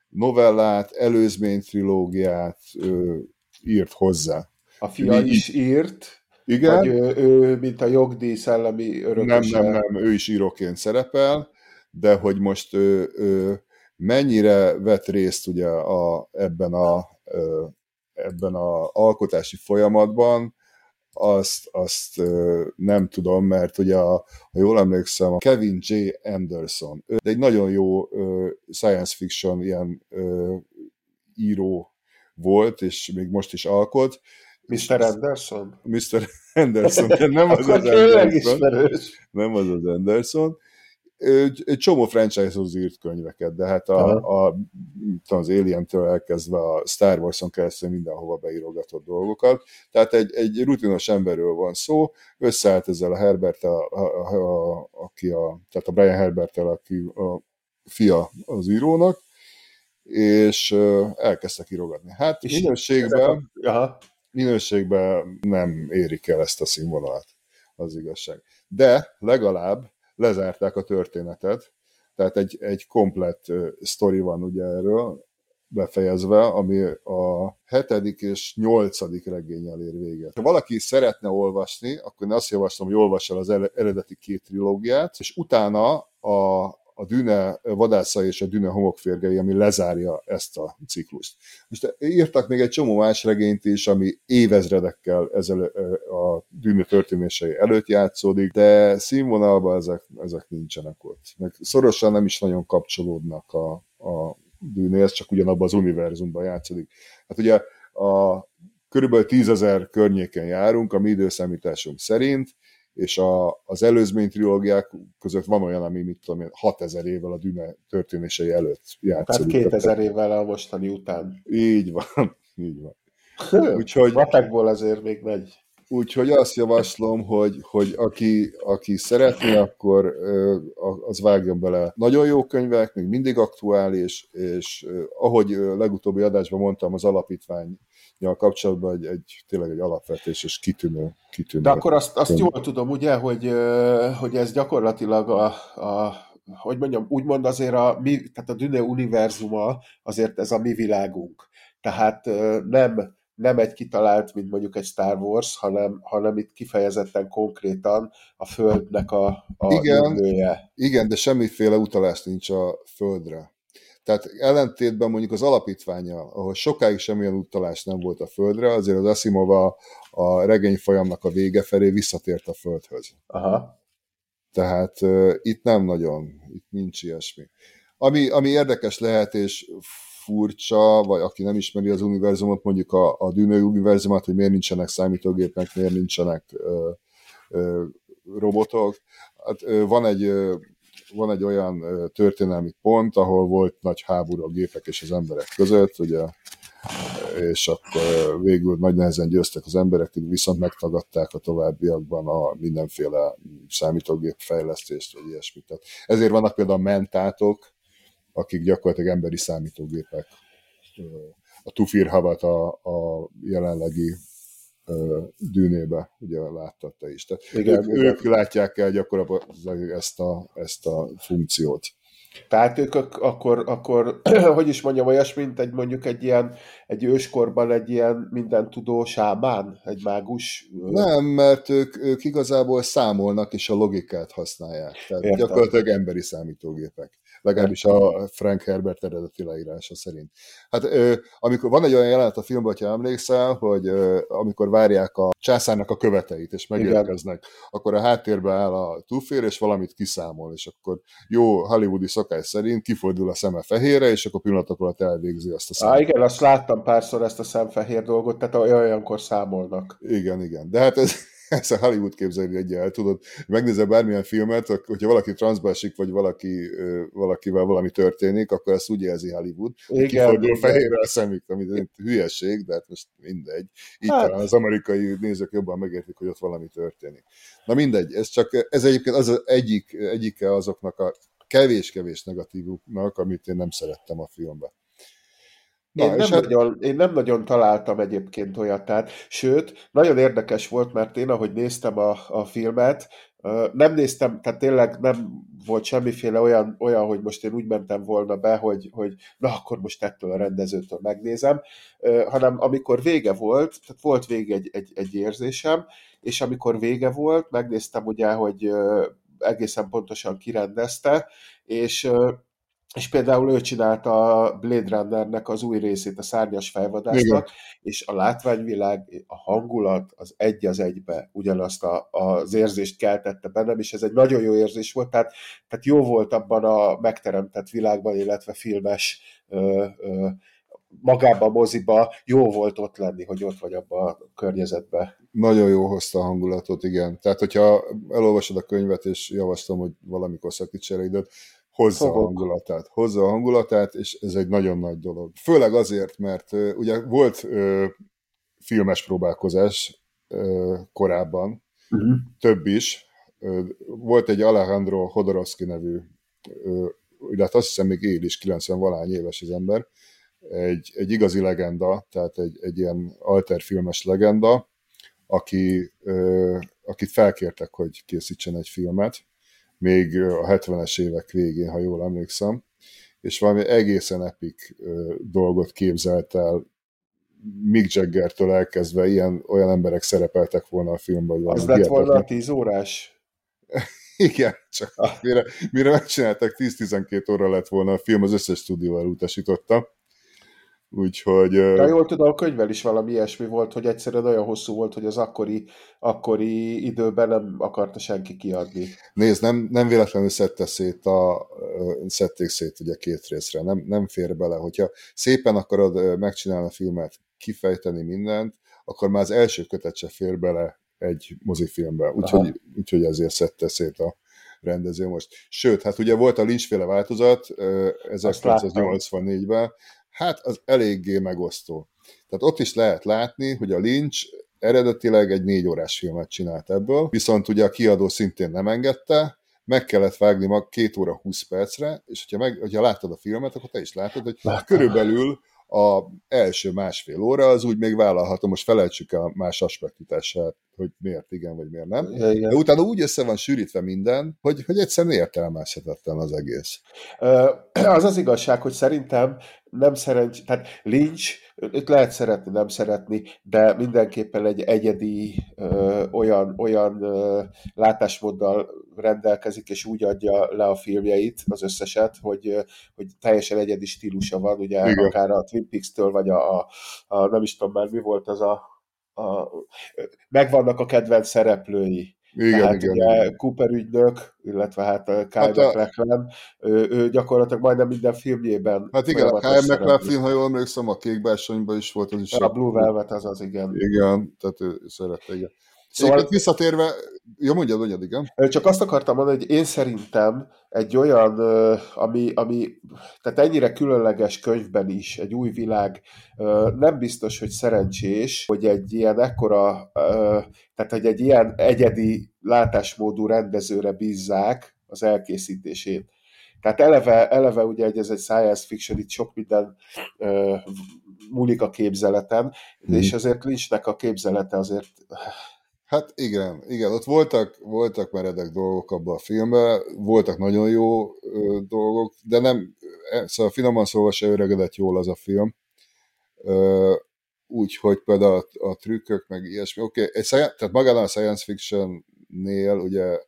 novellát, előzménytrilógiát ö, írt hozzá. A fia is írt, igen. Vagy ő, ő, mint a jogdíj szellemi örököse? Nem, nem, nem, ő is íróként szerepel, de hogy most ő, ő mennyire vett részt ugye a, ebben, a, ebben a alkotási folyamatban, azt, azt nem tudom, mert ugye, a, ha jól emlékszem, a Kevin J. Anderson, ő egy nagyon jó science fiction ilyen író volt, és még most is alkot, Mr. Anderson? Mr. Anderson, nem az az Anderson. Nem az az Anderson. Egy csomó franchise-hoz írt könyveket, de hát a, a, az Alien-től elkezdve a Star Wars-on keresztül mindenhova beírogatott dolgokat. Tehát egy, egy rutinos emberről van szó, összeállt ezzel a Herbert, a, a, a, aki a, tehát a Brian herbert aki a fia az írónak, és elkezdtek írogatni. Hát és minőségben... Aha minőségben nem érik el ezt a színvonalat, az igazság. De legalább lezárták a történetet, tehát egy, egy komplett sztori van ugye erről, befejezve, ami a hetedik és nyolcadik regényel ér véget. Ha valaki szeretne olvasni, akkor én azt javaslom, hogy olvassa az eredeti két trilógiát, és utána a a Düne vadásza és a Düne homokférgei, ami lezárja ezt a ciklust. Most írtak még egy csomó más regényt is, ami évezredekkel ezzel a Düne történései előtt játszódik, de színvonalban ezek, ezek nincsenek ott. Meg szorosan nem is nagyon kapcsolódnak a, a Dünéhez, csak ugyanabban az univerzumban játszódik. Hát ugye a körülbelül tízezer környéken járunk a mi időszámításunk szerint, és a, az előzmény trilógiák között van olyan, ami mit tudom én, 6000 évvel a Düne történései előtt játszódik. Tehát 2000 évvel a mostani után. Így van, így van. Úgyhogy, Matekból azért még megy. Úgyhogy azt javaslom, hogy, hogy aki, aki szeretné, akkor az vágjon bele. Nagyon jó könyvek, még mindig aktuális, és ahogy legutóbbi adásban mondtam, az alapítvány ja, kapcsolatban egy, egy, tényleg egy alapvetés és kitűnő, kitűnő. De akkor azt, azt jól tudom, ugye, hogy, hogy ez gyakorlatilag a, a hogy mondjam, úgymond azért a, mi, tehát a Düne univerzuma azért ez a mi világunk. Tehát nem, nem egy kitalált, mint mondjuk egy Star Wars, hanem, hanem itt kifejezetten konkrétan a Földnek a, a igen, jövője. Igen, de semmiféle utalás nincs a Földre. Tehát ellentétben mondjuk az alapítványa, ahol sokáig semmilyen utalás nem volt a Földre, azért az Asimov a, a regény folyamnak a vége felé visszatért a Földhöz. Aha. Tehát uh, itt nem nagyon, itt nincs ilyesmi. Ami, ami érdekes lehet, és furcsa, vagy aki nem ismeri az univerzumot, mondjuk a, a Dűnő univerzumot, hogy miért nincsenek számítógépek, miért nincsenek ö, ö, robotok. Hát, ö, van egy ö, van egy olyan történelmi pont, ahol volt nagy háború a gépek és az emberek között, ugye, és akkor végül nagy nehezen győztek az emberek, viszont megtagadták a továbbiakban a mindenféle számítógép fejlesztést, vagy ilyesmit. Tehát ezért vannak például mentátok, akik gyakorlatilag emberi számítógépek. A Tufir Havat a, a jelenlegi dűnébe, ugye láttad te is. Tehát igen, ők, igen. ők látják el gyakorlatilag ezt a, ezt a funkciót. Tehát ők akkor, akkor hogy is mondjam, olyas, mint egy mondjuk egy ilyen, egy őskorban egy ilyen minden tudó sámán, egy mágus? Nem, mert ők, ők igazából számolnak és a logikát használják. Tehát Értem. gyakorlatilag emberi számítógépek legalábbis a Frank Herbert eredeti leírása szerint. Hát amikor van egy olyan jelenet a filmben, ha emlékszel, hogy amikor várják a császárnak a követeit, és megérkeznek, Igen. akkor a háttérben áll a túfér, és valamit kiszámol, és akkor jó hollywoodi szokás szerint kifordul a szeme fehérre, és akkor pillanatok alatt elvégzi azt a számot. Á, igen, azt láttam párszor ezt a szemfehér dolgot, tehát olyankor számolnak. Igen, igen. De hát ez, ezt a Hollywood képzeli egy el, tudod, megnézel bármilyen filmet, hogyha valaki transzba esik, vagy valaki, valakivel valami történik, akkor ezt úgy érzi Hollywood, igen, kifordul fehérre a szemük, ami hülyeség, de hát most mindegy. Így hát. talán az amerikai nézők jobban megértik, hogy ott valami történik. Na mindegy, ez csak, ez egyébként az, az egyik, egyike azoknak a kevés-kevés negatívuknak, amit én nem szerettem a filmben. Na, én, nem hát... nagyon, én nem nagyon találtam egyébként olyat, tehát, sőt, nagyon érdekes volt, mert én, ahogy néztem a, a filmet, Nem néztem, tehát tényleg nem volt semmiféle olyan, olyan hogy most én úgy mentem volna be, hogy, hogy na akkor most ettől a rendezőtől megnézem, hanem amikor vége volt, tehát volt vége egy, egy, egy érzésem, és amikor vége volt, megnéztem ugye, hogy egészen pontosan kirendezte, és és például ő csinálta a Blade Runnernek az új részét, a szárnyas fejvadásznak, és a látványvilág, a hangulat az egy az egybe ugyanazt a, az érzést keltette bennem, és ez egy nagyon jó érzés volt, tehát, tehát jó volt abban a megteremtett világban, illetve filmes ö, ö, magába a moziba jó volt ott lenni, hogy ott vagy abban a környezetben. Nagyon jó hozta a hangulatot, igen. Tehát, hogyha elolvasod a könyvet, és javaslom, hogy valamikor szakíts el időt, hozza Fogok. a hangulatát. Hozza a hangulatát, és ez egy nagyon nagy dolog. Főleg azért, mert uh, ugye volt uh, filmes próbálkozás uh, korábban, uh-huh. több is. Uh, volt egy Alejandro Hodorowski nevű, uh, illetve azt hiszem még él is, 90 valány éves az ember, egy, egy igazi legenda, tehát egy, egy ilyen alterfilmes legenda, aki, uh, akit felkértek, hogy készítsen egy filmet, még a 70-es évek végén, ha jól emlékszem, és valami egészen epik dolgot képzelt el, Mick Jaggertől elkezdve ilyen, olyan emberek szerepeltek volna a filmben. Az lett volna a 10 órás? Igen, csak ah. mire, mire megcsináltak, 10-12 óra lett volna a film, az összes stúdió elutasította. Úgyhogy... De jól tudom, a könyvvel is valami ilyesmi volt, hogy egyszerűen olyan hosszú volt, hogy az akkori, akkori időben nem akarta senki kiadni. Nézd, nem, nem véletlenül szedte szét a, szedték szét ugye két részre, nem, nem fér bele. Hogyha szépen akarod megcsinálni a filmet, kifejteni mindent, akkor már az első kötet se fér bele egy mozifilmbe. Úgyhogy, úgyhogy ezért szedte szét a rendező most. Sőt, hát ugye volt a Lynch-féle változat 1984-ben, hát az eléggé megosztó. Tehát ott is lehet látni, hogy a Lynch eredetileg egy négy órás filmet csinált ebből, viszont ugye a kiadó szintén nem engedte, meg kellett vágni mag két óra 20 percre, és hogyha, meg, hogyha láttad a filmet, akkor te is látod, hogy Láttam. körülbelül a első másfél óra az úgy még vállalható, most felejtsük a más aspektitását, hogy miért igen, vagy miért nem. Igen. De utána úgy össze van sűrítve minden, hogy, hogy egyszerűen értelmezhetetlen az egész. Az az igazság, hogy szerintem nem szerencs, tehát Lynch, őt lehet szeretni, nem szeretni, de mindenképpen egy egyedi ö, olyan, olyan ö, látásmóddal rendelkezik, és úgy adja le a filmjeit, az összeset, hogy, hogy teljesen egyedi stílusa van, ugye Igen. akár a Twin Peaks-től, vagy a, a, a, nem is tudom már mi volt az a, a megvannak a kedvenc szereplői, igen, Tehát igen, ugye igen. Cooper ügynök, illetve hát Kyle hát a... Ő, ő gyakorlatilag majdnem minden filmjében. Hát igen, a Kyle McLachlan ha jól emlékszem, a Kék is volt, az is. A Blue Velvet az az, igen. Igen, tehát ő szerette, igen. Szóval Egyébként visszatérve, jó mondjad, mondjad, igen. Csak azt akartam mondani, hogy én szerintem egy olyan, ami, ami tehát ennyire különleges könyvben is, egy új világ, nem biztos, hogy szerencsés, hogy egy ilyen ekkora, tehát hogy egy ilyen egyedi látásmódú rendezőre bízzák az elkészítését. Tehát eleve, eleve ugye, hogy ez egy science fiction, itt sok minden múlik a képzeleten, hmm. és azért Lynchnek a képzelete azért Hát igen, igen, ott voltak, voltak meredek dolgok abban a filmben, voltak nagyon jó ö, dolgok, de nem, e, szóval finoman szóval se öregedett jól az a film. Úgyhogy például a, a trükkök, meg ilyesmi, oké, okay, tehát magában a science fiction-nél ugye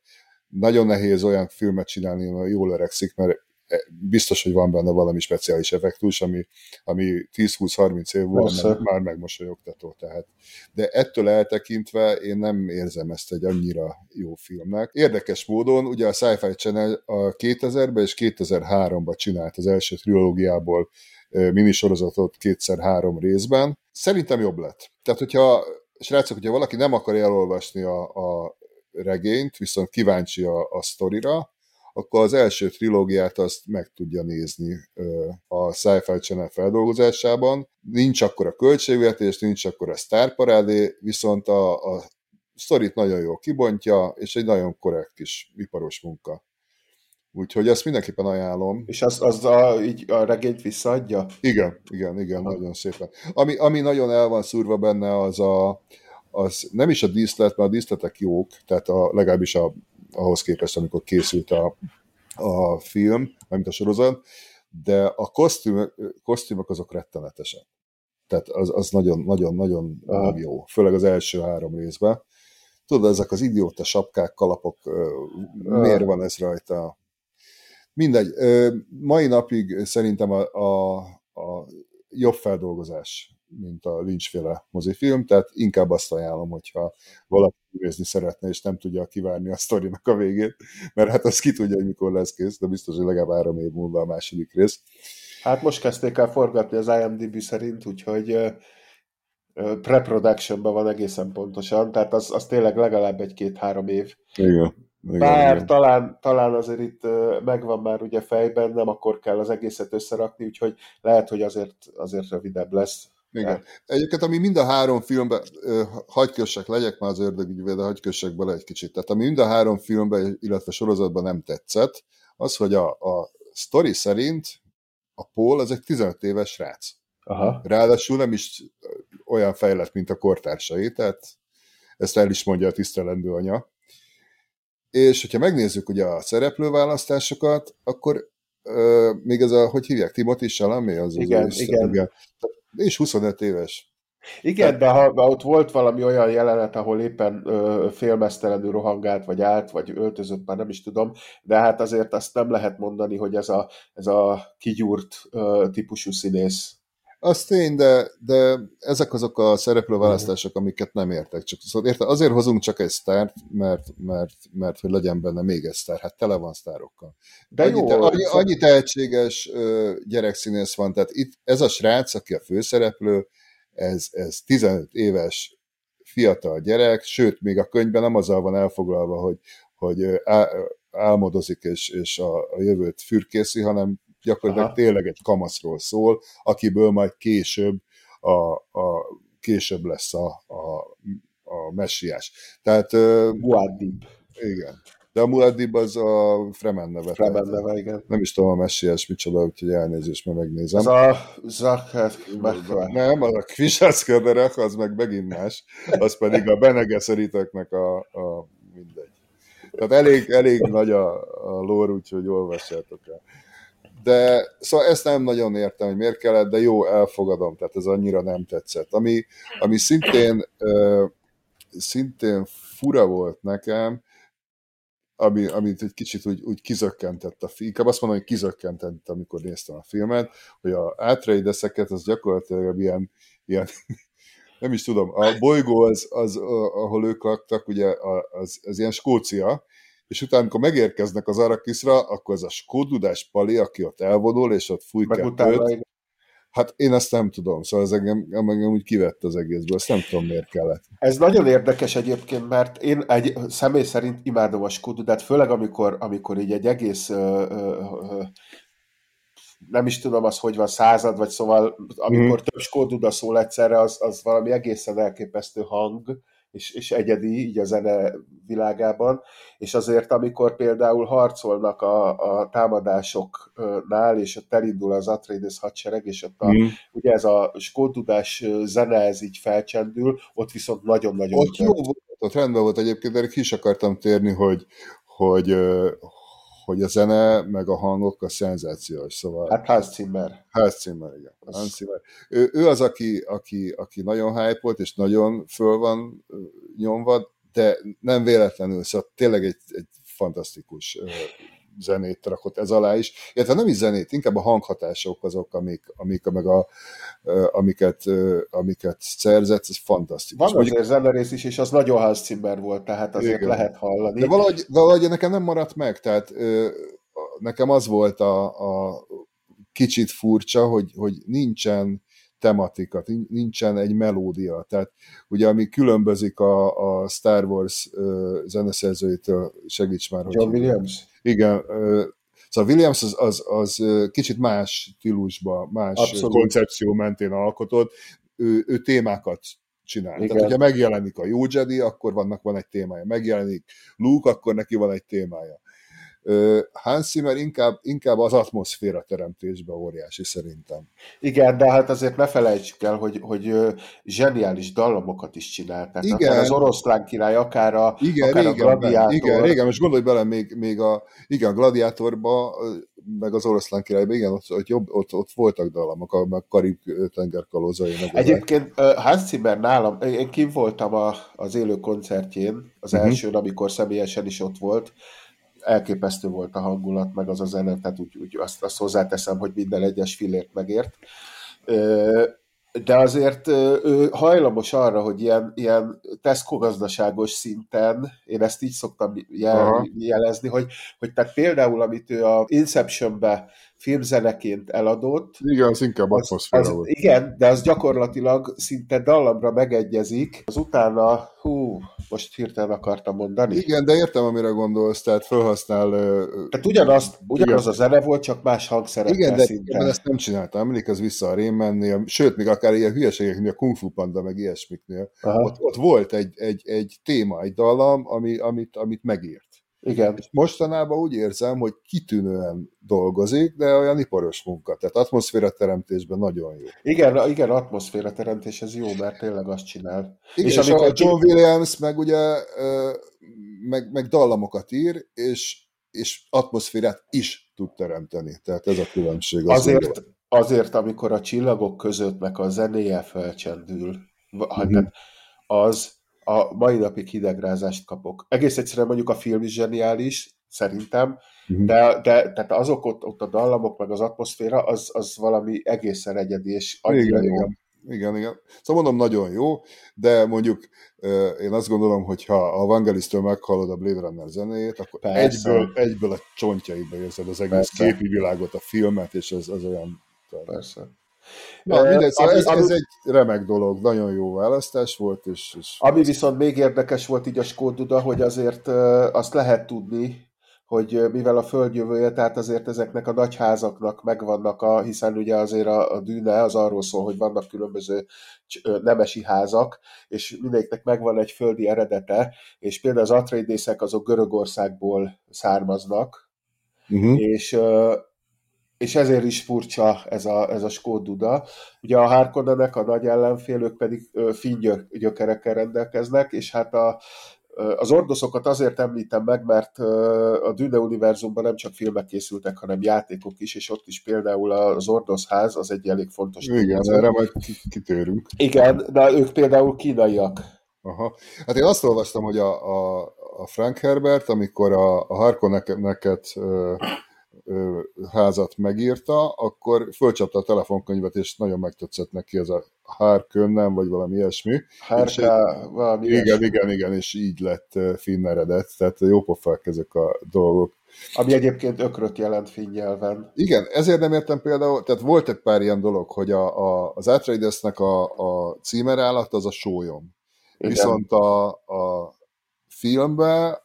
nagyon nehéz olyan filmet csinálni, hogy jól öregszik, mert biztos, hogy van benne valami speciális effektus, ami, ami 10-20-30 év volt, már, már megmosolyogtató. Tehát. De ettől eltekintve én nem érzem ezt egy annyira jó filmnek. Érdekes módon, ugye a Sci-Fi Channel a 2000-ben és 2003-ban csinált az első trilógiából minisorozatot kétszer-három részben. Szerintem jobb lett. Tehát, hogyha srácok, hogyha valaki nem akar elolvasni a, a regényt, viszont kíváncsi a, a sztorira, akkor az első trilógiát azt meg tudja nézni a Sci-Fi Channel feldolgozásában. Nincs akkor a költségvetés, nincs akkor a sztárparádé, viszont a, a sztorit nagyon jól kibontja, és egy nagyon korrekt kis iparos munka. Úgyhogy ezt mindenképpen ajánlom. És az, az a, így a regényt visszaadja? Igen, igen, igen, Aha. nagyon szépen. Ami, ami nagyon el van szúrva benne, az a, az nem is a díszlet, mert a díszletek jók, tehát a, legalábbis a ahhoz képest, amikor készült a, a film, mint a sorozat, de a kosztüm, kosztümök azok rettenetesek. Tehát az, az nagyon, nagyon, nagyon, nagyon jó, főleg az első három részben. Tudod, ezek az idióta sapkák, kalapok, miért van ez rajta? Mindegy. Mai napig szerintem a, a, a jobb feldolgozás, mint a Lynch-féle mozifilm, tehát inkább azt ajánlom, hogyha valaki nézni szeretne, és nem tudja kivárni a sztorinak a végét, mert hát az ki tudja, hogy mikor lesz kész, de biztos, hogy legalább három év múlva a második rész. Hát most kezdték el forgatni az IMDb szerint, úgyhogy pre-productionban van egészen pontosan, tehát az, az tényleg legalább egy-két-három év. Igen. Igen, Bár igen. talán, talán azért itt megvan már ugye fejben, nem akkor kell az egészet összerakni, úgyhogy lehet, hogy azért, azért rövidebb lesz. Igen. Egyébként, ami mind a három filmben, hagykössek legyek már az ördögügyvéd, de hagykössek bele egy kicsit. Tehát ami mind a három filmben, illetve sorozatban nem tetszett, az, hogy a, a sztori szerint a Paul az egy 15 éves srác. Aha. Ráadásul nem is olyan fejlett, mint a kortársai, tehát ezt el is mondja a tisztelendő anya. És hogyha megnézzük ugye a szereplőválasztásokat, akkor euh, még ez a, hogy hívják, Timothy Chalamet? Az igen, az igen. igen. És 25 éves. Igen, de ha, ha ott volt valami olyan jelenet, ahol éppen ö, félmeztelenül rohangált, vagy állt, vagy öltözött, már nem is tudom, de hát azért azt nem lehet mondani, hogy ez a, ez a kigyúrt ö, típusú színész. Az tény, de, de ezek azok a szereplőválasztások, amiket nem értek. Csak, szóval érte, azért hozunk csak egy sztárt, mert, mert, mert hogy legyen benne még egy sztár. Hát tele van sztárokkal. De annyi, jó, te, annyi, annyi tehetséges ö, gyerekszínész van, tehát itt ez a srác, aki a főszereplő, ez, ez 15 éves fiatal gyerek, sőt, még a könyvben nem azzal van elfoglalva, hogy, hogy á, álmodozik és, és a, a jövőt fürkészi, hanem gyakorlatilag Aha. tényleg egy kamaszról szól, akiből majd később a, a később lesz a, a, a messiás. Tehát... Muad'Dib. Igen. De a Muad'Dib az a Fremen neve. Fremen neve, igen. Nem is tudom a messiás micsoda, úgyhogy elnézést, mert megnézem. Ez a Nem, az a Kvisaszköderek, az meg megint más. Az pedig a Bene Gesseritoknak a, a mindegy. Tehát elég, elég nagy a, a lór, úgyhogy olvassátok el de szóval ezt nem nagyon értem, hogy miért kellett, de jó, elfogadom, tehát ez annyira nem tetszett. Ami, ami szintén, uh, szintén fura volt nekem, ami, amit egy kicsit úgy, úgy kizökkentett a film, inkább azt mondom, hogy kizökkentett, amikor néztem a filmet, hogy a átreideszeket az gyakorlatilag ilyen, ilyen nem is tudom, a bolygó az, az ahol ők laktak, ugye az, az ilyen Skócia, és utána, amikor megérkeznek az Arakiszra, akkor az a skódudás pali, aki ott elvonul, és ott fúj kettőt. Hát én ezt nem tudom, szóval ez engem, engem úgy kivett az egészből, ezt nem tudom, miért kellett. Ez nagyon érdekes egyébként, mert én egy személy szerint imádom a skódudát, főleg amikor, amikor így egy egész ö, ö, ö, nem is tudom az, hogy van század, vagy szóval amikor mm. több skóduda szól egyszerre, az, az valami egészen elképesztő hang, és, és egyedi így a zene világában, és azért amikor például harcolnak a, a támadásoknál, és ott elindul az Atreides hadsereg, és ott a, mm. ugye ez a skódudás zene, ez így felcsendül, ott viszont nagyon-nagyon... Ott jó volt, ott rendben volt egyébként, de ki is akartam térni, hogy, hogy, hogy a zene, meg a hangok a szenzációs, szóval... Hát Hans Zimmer. Hans Zimmer, igen. Az... Hans Zimmer. Ő, ő az, aki, aki, aki nagyon hype volt, és nagyon föl van nyomva, de nem véletlenül, szóval tényleg egy, egy fantasztikus zenét rakott ez alá is, illetve nem is zenét, inkább a hanghatások azok, amik, amik meg a, amiket, amiket szerzett, ez fantasztikus. Van azért zenerész is, és az nagyon Hans Zimmer volt, tehát azért igen. lehet hallani. De valahogy, valahogy nekem nem maradt meg, tehát nekem az volt a, a kicsit furcsa, hogy, hogy nincsen tematika, nincsen egy melódia. Tehát ugye ami különbözik a, a Star Wars uh, zeneszerzőitől, segíts már. John hogy Williams? Igen, Szóval Williams az, az, az kicsit más stílusba, más Abszolút. koncepció mentén alkotott, ő, ő témákat csinál. Igen. Tehát, hogyha megjelenik a jó Jedi, akkor vannak, van egy témája. Megjelenik Luke, akkor neki van egy témája. Hans Zimmer inkább, inkább az atmoszféra teremtésben óriási szerintem. Igen, de hát azért ne felejtsük el, hogy, hogy zseniális dallamokat is csinálták. Igen. Akár az oroszlán király, akár a, igen, akár régen, a gladiátor. Igen, régen, most gondolj bele, még, még a, igen, a gladiátorba, meg az oroszlán királyban, igen, ott, ott, jobb, ott, ott voltak dallamok, a, meg Karib tenger kalózai. Meg Egyébként Hans Zimmer nálam, én kim voltam a, az élő koncertjén, az uh-huh. elsőn, amikor személyesen is ott volt, elképesztő volt a hangulat, meg az a zene, tehát úgy, úgy azt, azt hozzáteszem, hogy minden egyes fillért megért. De azért ő hajlamos arra, hogy ilyen, ilyen Tesco gazdaságos szinten, én ezt így szoktam jel, jelezni, hogy, hogy tehát például, amit ő a Inception-be filmzeneként eladott. Igen, az inkább atmoszféra volt. Igen, de az gyakorlatilag szinte dallamra megegyezik. Az utána, hú, most hirtelen akartam mondani. Igen, de értem, amire gondolsz, tehát felhasznál... Tehát ugyanazt, ugyanaz igen. a zene volt, csak más hangszerekkel Igen, de szinte. ezt nem csináltam. Emlék az vissza a Rémennél, sőt, még akár ilyen hülyeségek, mint a Kung Fu Panda, meg ilyesmiknél. Ott, ott, volt egy, egy, egy téma, egy dallam, ami, amit, amit megírt. Igen. Mostanában úgy érzem, hogy kitűnően dolgozik, de olyan iparos munka. Tehát atmoszféra teremtésben nagyon jó. Igen, igen, atmoszféra teremtés, ez jó, mert tényleg azt csinál. Igen, és, és amikor a John Williams meg ugye meg, meg dallamokat ír, és, és atmoszférát is tud teremteni. Tehát ez a különbség. Az azért, azért, amikor a csillagok közöttnek a zenéje felcsendül, uh-huh. az a mai napig hidegrázást kapok. Egész egyszerűen mondjuk a film is zseniális, szerintem, uh-huh. de, de tehát azok ott, ott a dallamok, meg az atmoszféra, az, az valami egészen egyedi, és annyira igen, jó. Igen. Igen, igen. Szóval mondom, nagyon jó, de mondjuk én azt gondolom, hogy ha a Vangelistől meghallod a Blade Runner zenéjét, akkor egyből, egyből a csontjaiba érzed az egész Persze. képi világot, a filmet, és ez, ez olyan... Persze. Na, mindegy, szóval ez, ez egy remek dolog, nagyon jó választás volt. És, és ami viszont még érdekes volt így a Skóduda, hogy azért azt lehet tudni, hogy mivel a földjövője, tehát azért ezeknek a nagyházaknak megvannak, a, hiszen ugye azért a, a dűne az arról szól, hogy vannak különböző nemesi házak, és mindegyiknek megvan egy földi eredete, és például az Atreidészek azok Görögországból származnak, uh-huh. és és ezért is furcsa ez a, ez a Skód Duda. Ugye a Harkonnenek a nagy ellenfélők pedig finn gyökerekkel rendelkeznek, és hát a, az ordoszokat azért említem meg, mert a Dune univerzumban nem csak filmek készültek, hanem játékok is, és ott is például az ordoszház az egy elég fontos. Igen, tényező. erre majd kitérünk. Igen, de ők például kínaiak. Aha. Hát én azt olvastam, hogy a, a, a Frank Herbert, amikor a, a Harkonneket házat megírta, akkor fölcsapta a telefonkönyvet, és nagyon megtetszett neki ez a Harkonnen, vagy valami ilyesmi. Hárká, valami Igen, ilyesmi. igen, igen, és így lett finn eredet, tehát jó pofák ezek a dolgok. Ami egyébként ökröt jelent finn nyelven. Igen, ezért nem értem például, tehát volt egy pár ilyen dolog, hogy a, a, az Atreidesnek a, a címerállat az a sólyom. Igen. Viszont a, a filmben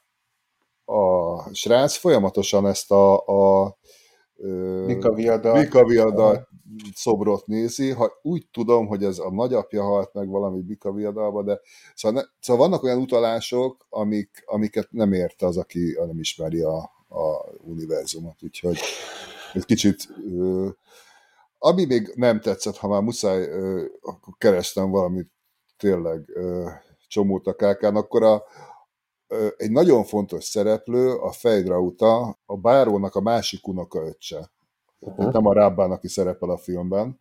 a srác folyamatosan ezt a, a Mika Viada, Mika Viada szobrot nézi. Ha úgy tudom, hogy ez a nagyapja halt meg valami Mika Viadalba, de szóval, ne, szóval vannak olyan utalások, amik, amiket nem érte az, aki nem ismeri a, a univerzumot, úgyhogy egy kicsit ami még nem tetszett, ha már muszáj, akkor kerestem valamit tényleg csomót a kákán, akkor a, egy nagyon fontos szereplő, a Fejdrauta, a bárónak a másik unokaöccse. Uh-huh. Nem a Rábbán, aki szerepel a filmben.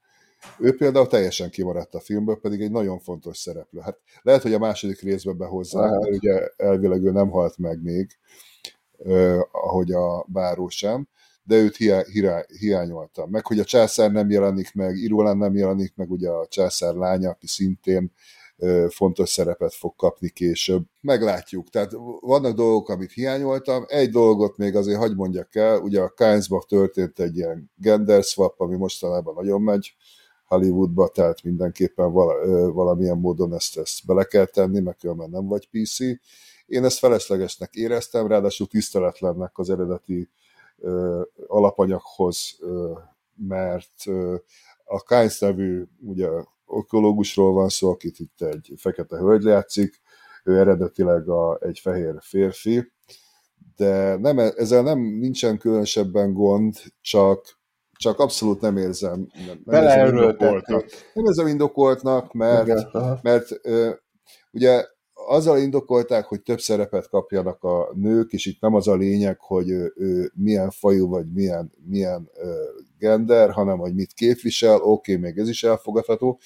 Ő például teljesen kimaradt a filmből, pedig egy nagyon fontos szereplő. Hát lehet, hogy a második részbe behozzák, uh-huh. mert ugye elvileg ő nem halt meg még, eh, ahogy a báró sem, de őt hiá- hiá- hiányoltam. Meg, hogy a császár nem jelenik meg, Irulán nem jelenik meg, ugye a császár lánya, aki szintén fontos szerepet fog kapni később. Meglátjuk. Tehát vannak dolgok, amit hiányoltam. Egy dolgot még azért hagy mondjak el, ugye a Kainsbach történt egy ilyen gender swap, ami mostanában nagyon megy Hollywoodba, tehát mindenképpen vala, valamilyen módon ezt, ezt bele kell tenni, mert különben nem vagy PC. Én ezt feleslegesnek éreztem, ráadásul tiszteletlennek az eredeti ö, alapanyaghoz, ö, mert ö, a Kainz nevű ugye ökológusról van szó, akit itt egy fekete hölgy játszik, ő eredetileg a, egy fehér férfi, de nem, ezzel nem nincsen különösebben gond, csak csak abszolút nem érzem. Nem, nem érzem indokoltnak. Nem érzem indokoltnak, mert, Igen, mert ö, ugye azzal indokolták, hogy több szerepet kapjanak a nők, és itt nem az a lényeg, hogy ő, ő milyen fajú, vagy milyen, milyen ö, gender, hanem hogy mit képvisel, oké, okay, még ez is elfogadható,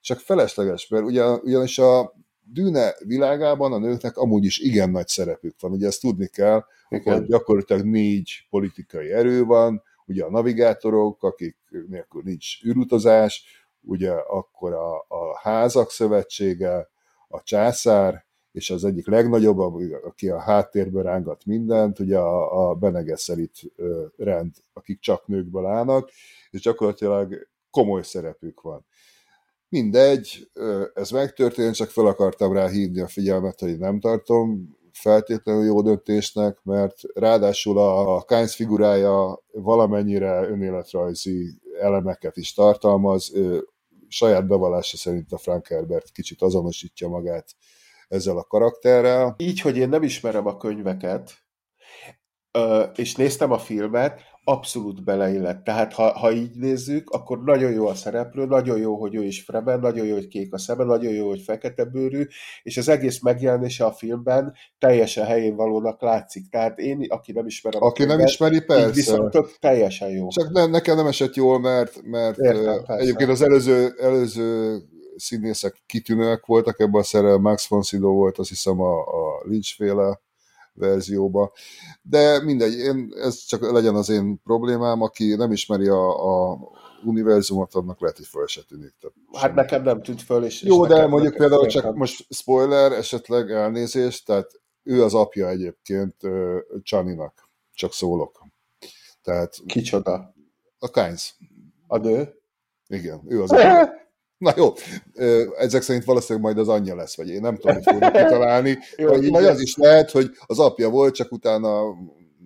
csak felesleges, mert ugye, ugyanis a dűne világában a nőknek amúgy is igen nagy szerepük van. Ugye ezt tudni kell, igen. hogy gyakorlatilag négy politikai erő van, ugye a navigátorok, akik nélkül nincs űrutazás, ugye akkor a, a házak szövetsége, a császár, és az egyik legnagyobb, aki a háttérből rángat mindent, ugye a, a Bene rend, akik csak nőkből állnak, és gyakorlatilag komoly szerepük van. Mindegy, ez megtörtént, csak fel akartam rá hívni a figyelmet, hogy nem tartom feltétlenül jó döntésnek, mert ráadásul a Kynes figurája valamennyire önéletrajzi elemeket is tartalmaz. Saját bevallása szerint a Frank Herbert kicsit azonosítja magát ezzel a karakterrel. Így, hogy én nem ismerem a könyveket, és néztem a filmet, abszolút beleillett. Tehát ha, ha így nézzük, akkor nagyon jó a szereplő, nagyon jó, hogy ő is Fremen, nagyon jó, hogy kék a szeme, nagyon jó, hogy fekete bőrű, és az egész megjelenése a filmben teljesen helyén valónak látszik. Tehát én, aki nem ismerem Aki nem ismeri, persze. Viszont tök, teljesen jó. Csak ne, nekem nem esett jól, mert, mert Értem, egyébként az előző, előző színészek kitűnőek voltak ebben a szerel, Max von Sydow volt, azt hiszem a, a Lynch féle verzióba. De mindegy, én, ez csak legyen az én problémám, aki nem ismeri a, a univerzumot, annak lehet, hogy föl se tűnik. Tehát hát semmi. nekem nem tűnt föl, és, Jó, és de mondjuk például csak nem. most spoiler, esetleg elnézést, tehát ő az apja egyébként Csaninak, csak szólok. Tehát, Kicsoda? A Kynes. A nő? Igen, ő az apja. Na jó, ezek szerint valószínűleg majd az anyja lesz, vagy én nem tudom, hogy fognak kitalálni. jó, vagy, vagy az is lehet, hogy az apja volt, csak utána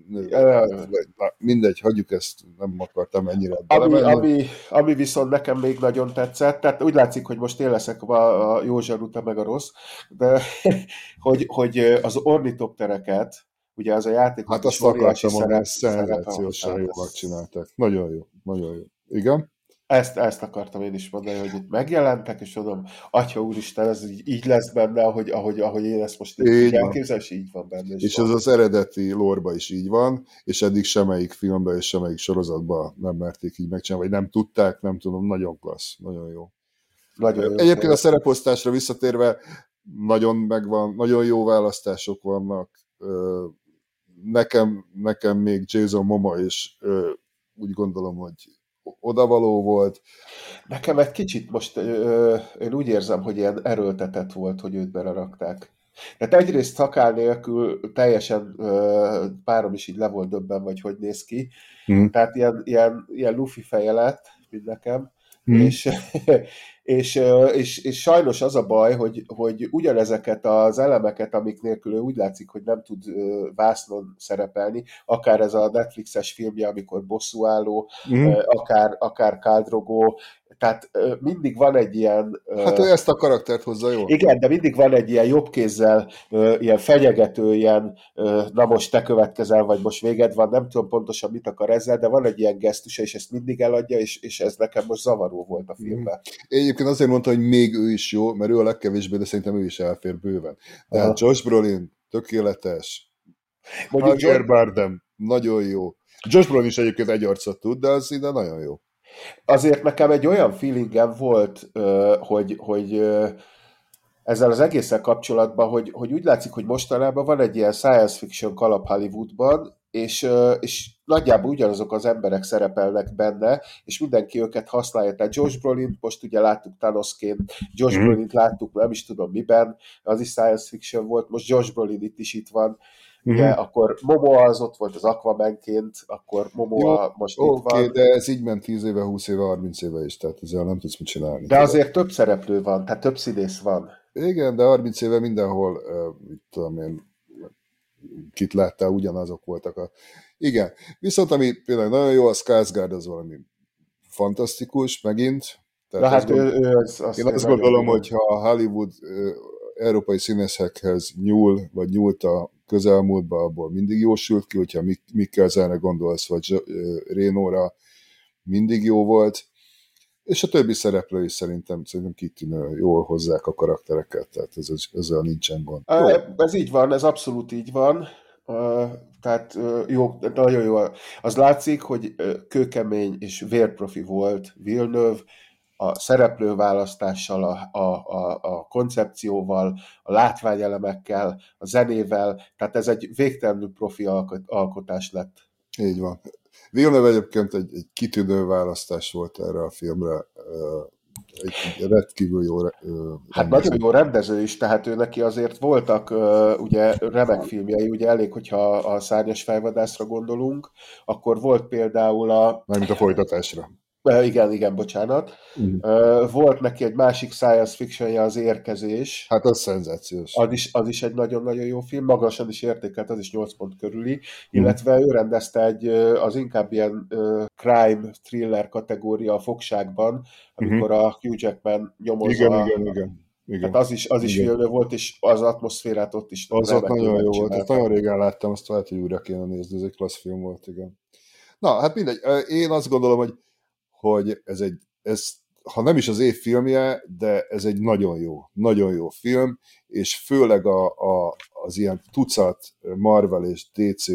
Na, mindegy, hagyjuk ezt, nem akartam ennyire ami, ami, ami viszont nekem még nagyon tetszett, tehát úgy látszik, hogy most én leszek a, a jó zsaruta meg a rossz, de hogy, hogy az ornitoptereket, ugye az a játék... Hát azt akartam mondani, szenzációsan jól megcsinálták. Nagyon jó, nagyon jó. Igen? Ezt, ezt akartam én is mondani, hogy itt megjelentek, és mondom, Atya úristen, ez így, így lesz benne, ahogy, ahogy, ahogy én ezt most így elképzel, és így van benne. És van. ez az eredeti lorba is így van, és eddig semmelyik filmben és semmelyik sorozatban nem merték így megcsinálni, vagy nem tudták, nem tudom, nagyon klassz, nagyon jó. Nagyon jó Egyébként jó. a szereposztásra visszatérve, nagyon megvan, nagyon jó választások vannak. Nekem, nekem még Jason Momoa is úgy gondolom, hogy odavaló volt. Nekem egy kicsit most ö, én úgy érzem, hogy ilyen erőltetett volt, hogy őt belerakták. Tehát egyrészt szakál nélkül teljesen ö, párom is így le volt döbben, vagy hogy néz ki. Hmm. Tehát ilyen, ilyen, ilyen lufi feje lett, mint nekem. Hmm. És, és, és, és sajnos az a baj, hogy, hogy ugyanezeket az elemeket, amik nélkül ő úgy látszik, hogy nem tud vásznon szerepelni, akár ez a Netflixes filmje, amikor bosszúálló, mm. akár, akár Káldrogó, tehát mindig van egy ilyen... Hát ő ezt a karaktert hozza jó. Igen, de mindig van egy ilyen jobb kézzel, ilyen fenyegető, ilyen na most te következel, vagy most véged van, nem tudom pontosan mit akar ezzel, de van egy ilyen gesztusa, és ezt mindig eladja, és, és ez nekem most zavaró volt a filmben. Én egyébként azért mondta, hogy még ő is jó, mert ő a legkevésbé, de szerintem ő is elfér bőven. Tehát Aha. Josh Brolin, tökéletes. Mondjuk Javier Bardem, nagyon jó. Josh Brolin is egyébként egy arcot tud, de az ide nagyon jó azért nekem egy olyan feelingem volt, hogy, hogy ezzel az egészen kapcsolatban, hogy, hogy úgy látszik, hogy mostanában van egy ilyen science fiction kalap Hollywoodban, és, és nagyjából ugyanazok az emberek szerepelnek benne, és mindenki őket használja. Tehát Josh Brolin, most ugye láttuk Thanosként, Josh mm. Brolin láttuk, nem is tudom miben, az is science fiction volt, most Josh Brolin itt is itt van, Uh-huh. Ugye, akkor Momoa az ott volt az Aquamanként, akkor Momoa Jó, most okay, itt van. de ez így ment 10 éve, 20 éve, 30 éve is, tehát ezzel nem tudsz mit csinálni. De azért több szereplő van, tehát több színész van. Igen, de 30 éve mindenhol, uh, mit tudom én, kit láttál, ugyanazok voltak a... Igen, viszont ami például nagyon jó, a Skarsgård az valami fantasztikus, megint. Tehát Na hát ő, ő az, az Én azt gondolom, hogy ha a Hollywood európai színészekhez nyúl, vagy nyúlt a közelmúltban, abból mindig jósült ki, hogyha Mikkelzenre gondolsz, vagy Rénóra, mindig jó volt, és a többi szereplő is szerintem, szerintem kitűnő, jól hozzák a karaktereket, tehát ez, ezzel nincsen gond. Ez így van, ez abszolút így van. Tehát jó, nagyon jó. Az látszik, hogy kőkemény és vérprofi volt Villeneuve, a szereplőválasztással, a, a, a, a koncepcióval, a látványelemekkel, a zenével, tehát ez egy végtelenül profi alkot, alkotás lett. Így van. Villeneuve egyébként egy, egy kitűnő választás volt erre a filmre, egy rendkívül jó rendező. Hát nagyon jó rendező is, tehát ő neki azért voltak ugye remek filmjei, ugye elég, hogyha a szárnyas fejvadászra gondolunk, akkor volt például a... Mármint a folytatásra. Igen, igen, bocsánat. Mm. Volt neki egy másik science fictionje, az érkezés. Hát az szenzációs. Az is, az is egy nagyon-nagyon jó film, magasan is értékelt, az is 8 pont körüli, mm. illetve ő rendezte egy, az inkább ilyen crime, thriller kategória a fogságban, amikor mm-hmm. a Hugh Jackman nyomozza. Igen, igen, igen. Igen. Hát az is, az is Igen. volt, és az atmoszférát ott is Az ott nagyon jó volt, ezt nagyon régen láttam, azt lehet, hogy újra kéne nézni, ez egy klassz film volt, igen. Na, hát mindegy, én azt gondolom, hogy hogy ez egy, ez, ha nem is az év filmje, de ez egy nagyon jó, nagyon jó film, és főleg a, a, az ilyen tucat Marvel és DC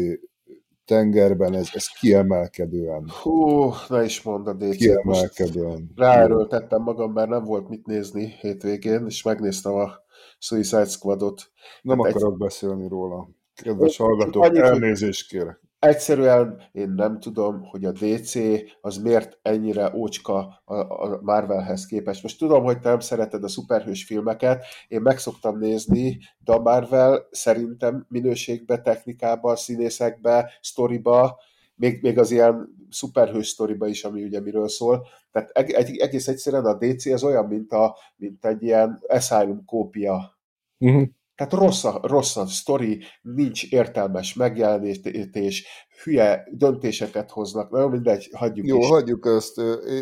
tengerben ez, ez kiemelkedően. Hú, ne is mondd a DC. Kiemelkedően. Ráerőltettem magam, mert nem volt mit nézni hétvégén, és megnéztem a Suicide Squadot. Nem hát akarok egy... beszélni róla. Kedves hallgatók, elnézést kérek. Egyszerűen én nem tudom, hogy a DC az miért ennyire ócska a Marvelhez képest. Most tudom, hogy te nem szereted a szuperhős filmeket, én meg szoktam nézni, de a Marvel szerintem minőségbe, technikába, színészekbe, sztoriba, még, még az ilyen szuperhős sztoriba is, ami ugye miről szól. Tehát egy, egész egyszerűen a DC az olyan, mint, a, mint egy ilyen Asylum kópia. Uh-huh. Tehát rossz a, rossz a sztori, nincs értelmes megjelenítés, hülye döntéseket hoznak, nagyon mindegy, hagyjuk Jó, is. hagyjuk ezt,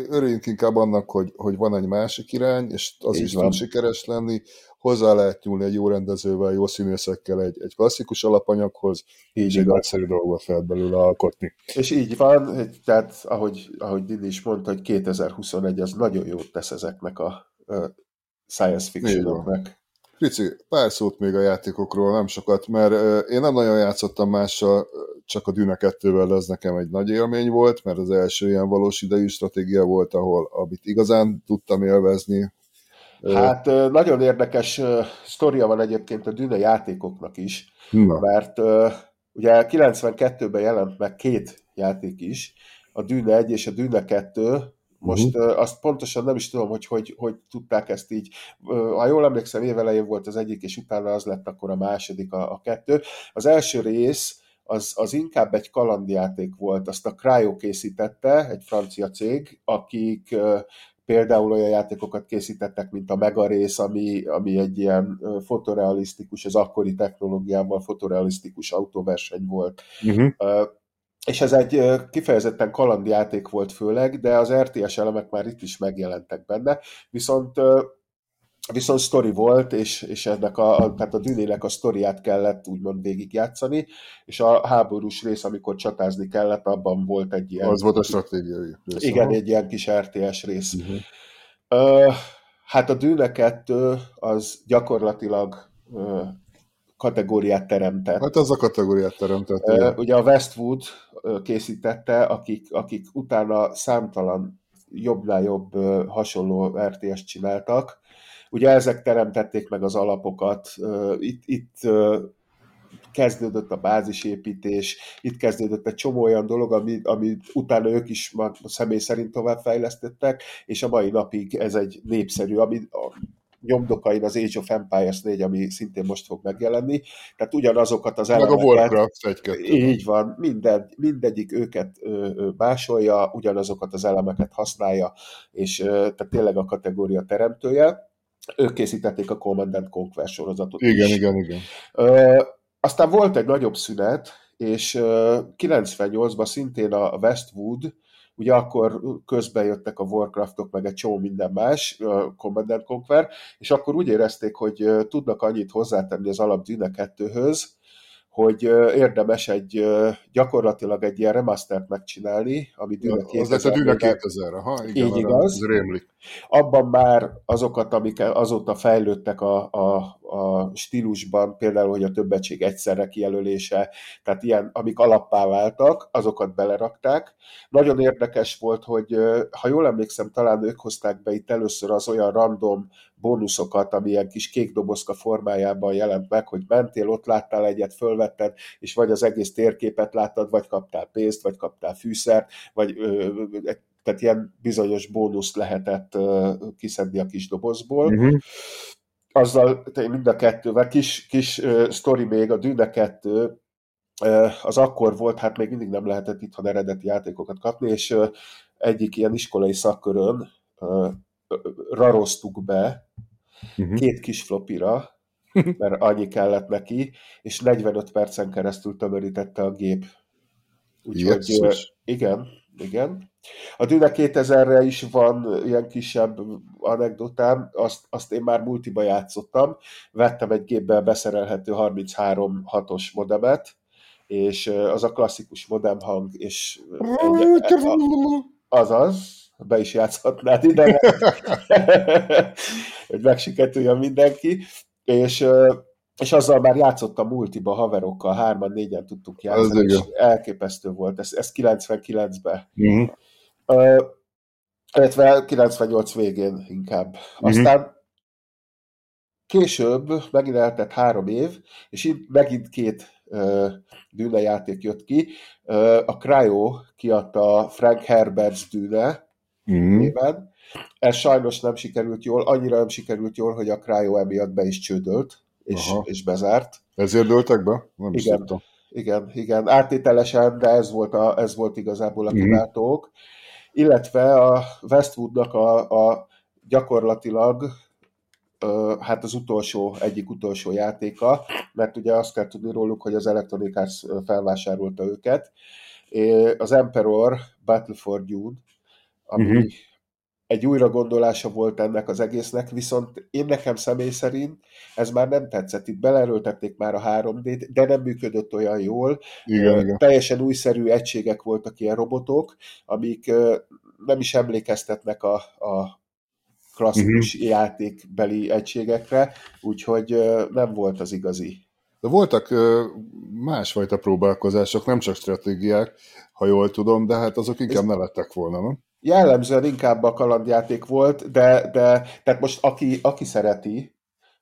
örüljünk inkább annak, hogy, hogy van egy másik irány, és az Így is van. tud sikeres lenni, hozzá lehet nyúlni egy jó rendezővel, jó színészekkel egy, egy klasszikus alapanyaghoz, így egy nagyszerű dolgot fel belőle alkotni. És így van, tehát ahogy, ahogy Dini is mondta, hogy 2021 az nagyon jót tesz ezeknek a, a science fictionoknak. Pici, pár szót még a játékokról, nem sokat, mert én nem nagyon játszottam mással, csak a Dűne 2-vel ez nekem egy nagy élmény volt, mert az első ilyen valós idejű stratégia volt, ahol amit igazán tudtam élvezni. Hát nagyon érdekes sztoria van egyébként a Dűne játékoknak is, Na. mert ugye 92-ben jelent meg két játék is, a Dűne 1 és a Dűne 2, most uh-huh. azt pontosan nem is tudom, hogy, hogy hogy tudták ezt így. Ha jól emlékszem, évelején volt az egyik, és utána az lett akkor a második, a, a kettő. Az első rész az, az inkább egy kalandjáték volt. Azt a Cryo készítette, egy francia cég, akik például olyan játékokat készítettek, mint a Mega rész, ami, ami egy ilyen fotorealisztikus, az akkori technológiával fotorealisztikus autóverseny volt. Uh-huh és ez egy kifejezetten kalandjáték volt főleg, de az RTS elemek már itt is megjelentek benne, viszont viszont sztori volt, és, és ennek a, a, tehát a dűnének a sztoriát kellett úgymond végigjátszani, és a háborús rész, amikor csatázni kellett, abban volt egy ilyen... Az volt a stratégiai rész. Igen, egy ilyen kis RTS rész. Uh-huh. Uh, hát a Dűne 2 az gyakorlatilag uh, kategóriát teremtett. Hát az a kategóriát teremtett. Uh, ugye a Westwood készítette, akik, akik utána számtalan jobbnál jobb hasonló RTS-t csináltak. Ugye ezek teremtették meg az alapokat, itt, itt kezdődött a bázisépítés, itt kezdődött egy csomó olyan dolog, amit ami utána ők is személy szerint továbbfejlesztettek, és a mai napig ez egy népszerű, ami nyomdokain az Age of Empires 4, ami szintén most fog megjelenni, tehát ugyanazokat az elemeket... Meg a Warcraft egy Így van, minden, mindegyik őket másolja, ugyanazokat az elemeket használja, és tehát tényleg a kategória teremtője. Ők készítették a Command Conquer sorozatot Igen, is. igen, igen. Ö, aztán volt egy nagyobb szünet, és 98-ban szintén a Westwood Ugye akkor közben jöttek a Warcraftok, meg egy csomó minden más, Command Conquer, és akkor úgy érezték, hogy tudnak annyit hozzátenni az alap Dune 2-höz, hogy érdemes egy gyakorlatilag egy ilyen remastert megcsinálni, ami Dűne 2000 Az lett a Dűne 2000 ha igen, így igaz. Ez rémlik. Abban már azokat, amik azóta fejlődtek a, a, a stílusban, például, hogy a többetség egyszerre kijelölése, tehát ilyen, amik alappá váltak, azokat belerakták. Nagyon érdekes volt, hogy ha jól emlékszem, talán ők hozták be itt először az olyan random bónuszokat, ami ilyen kis kék dobozka formájában jelent meg, hogy mentél, ott láttál egyet, fölvetted, és vagy az egész térképet láttad, vagy kaptál pénzt, vagy kaptál fűszert, vagy ö, tehát ilyen bizonyos bónuszt lehetett ö, kiszedni a kis dobozból. Uh-huh. Azzal mind a kettővel, kis, kis uh, sztori még, a Dűne 2 az akkor volt, hát még mindig nem lehetett itthon eredeti játékokat kapni, és egyik ilyen iskolai szakkörön raroztuk be uh-huh. két kis flopira, mert annyi kellett neki, és 45 percen keresztül tömörítette a gép. Úgyhogy igen, igen. A Dune 2000-re is van ilyen kisebb anekdotám, azt, azt én már multiba játszottam, vettem egy gépbe beszerelhető 33 6-os modemet, és az a klasszikus modem hang, és egy, azaz, be is játszhatnád ide, hogy megsiketüljön mindenki, és, és azzal már játszottam multiba haverokkal, hárman, négyen tudtuk játszani, és elképesztő volt, ez, ez 99-ben. Uh-huh. Uh, illetve 98 végén inkább. Uh-huh. Aztán később megint eltett három év, és itt megint két uh, Dűne játék jött ki. Uh, a Cryo kiadta Frank Herbert's Dűne, mm. néven. Ez sajnos nem sikerült jól, annyira nem sikerült jól, hogy a Cryo emiatt be is csődölt, és, és bezárt. Ezért dőltek be? Nem igen, igen, igen, áttételesen, de ez volt, a, ez volt igazából a kiváltók. Mm. Illetve a Westwoodnak a, a gyakorlatilag hát az utolsó, egyik utolsó játéka, mert ugye azt kell tudni róluk, hogy az Electronic Arts felvásárolta őket. Az Emperor Battle for Dune, ami uh-huh. Egy újra gondolása volt ennek az egésznek, viszont én nekem személy szerint ez már nem tetszett. Itt belerőltették már a 3D-t, de nem működött olyan jól. Igen, uh, igen. Teljesen újszerű egységek voltak ilyen robotok, amik uh, nem is emlékeztetnek a, a klasszikus uh-huh. játékbeli egységekre, úgyhogy uh, nem volt az igazi. De voltak másfajta próbálkozások, nem csak stratégiák, ha jól tudom, de hát azok inkább Ez... ne lettek volna, nem? Jellemzően inkább a kalandjáték volt, de, de tehát most aki, aki szereti,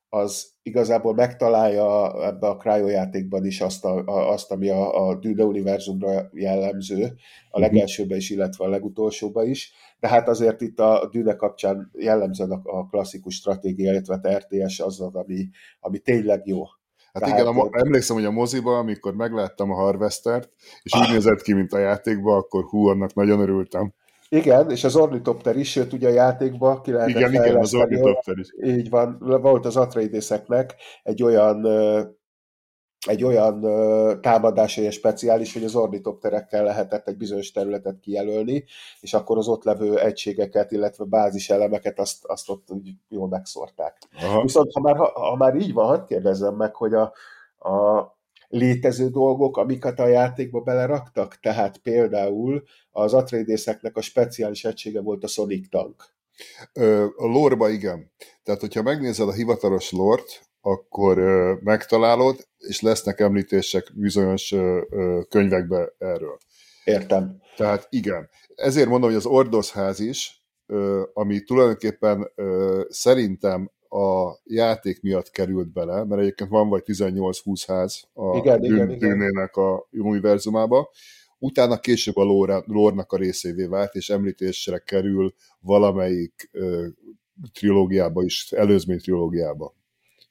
az igazából megtalálja ebbe a Cryo játékban is azt, a, a, azt ami a, a Dune univerzumra jellemző, a mhm. legelsőben is, illetve a legutolsóban is, de hát azért itt a Dune kapcsán jellemzően a, a klasszikus stratégia, illetve a RTS az, az ami, ami tényleg jó. Hát Tehát, igen, a, emlékszem, hogy a moziba, amikor megláttam a Harvestert, és úgy nézett ki, mint a játékban, akkor hú, annak nagyon örültem. Igen, és az ornitopter is, sőt ugye a játékba ki lehetett Igen, igen, az ornitopter is. Így van, volt az Atreideseknek egy olyan egy olyan támadás, egy speciális, hogy az ornitopterekkel lehetett egy bizonyos területet kijelölni, és akkor az ott levő egységeket, illetve bázis elemeket azt, azt ott úgy jól megszórták. Aha. Viszont ha már, ha, ha már így van, hadd kérdezzem meg, hogy a, a létező dolgok, amiket a játékba beleraktak, tehát például az Atreideseknek a speciális egysége volt a Sonic Tank. A lore igen. Tehát, hogyha megnézed a hivatalos lort, akkor megtalálod, és lesznek említések bizonyos könyvekbe erről. Értem. Tehát igen. Ezért mondom, hogy az Ordozház is, ami tulajdonképpen szerintem a játék miatt került bele, mert egyébként van vagy 18-20 ház a igen, dűn, igen, dűnének a univerzumába, utána később a lore-nak a részévé vált, és említésre kerül valamelyik ö, trilógiába is, előzmény trilógiába.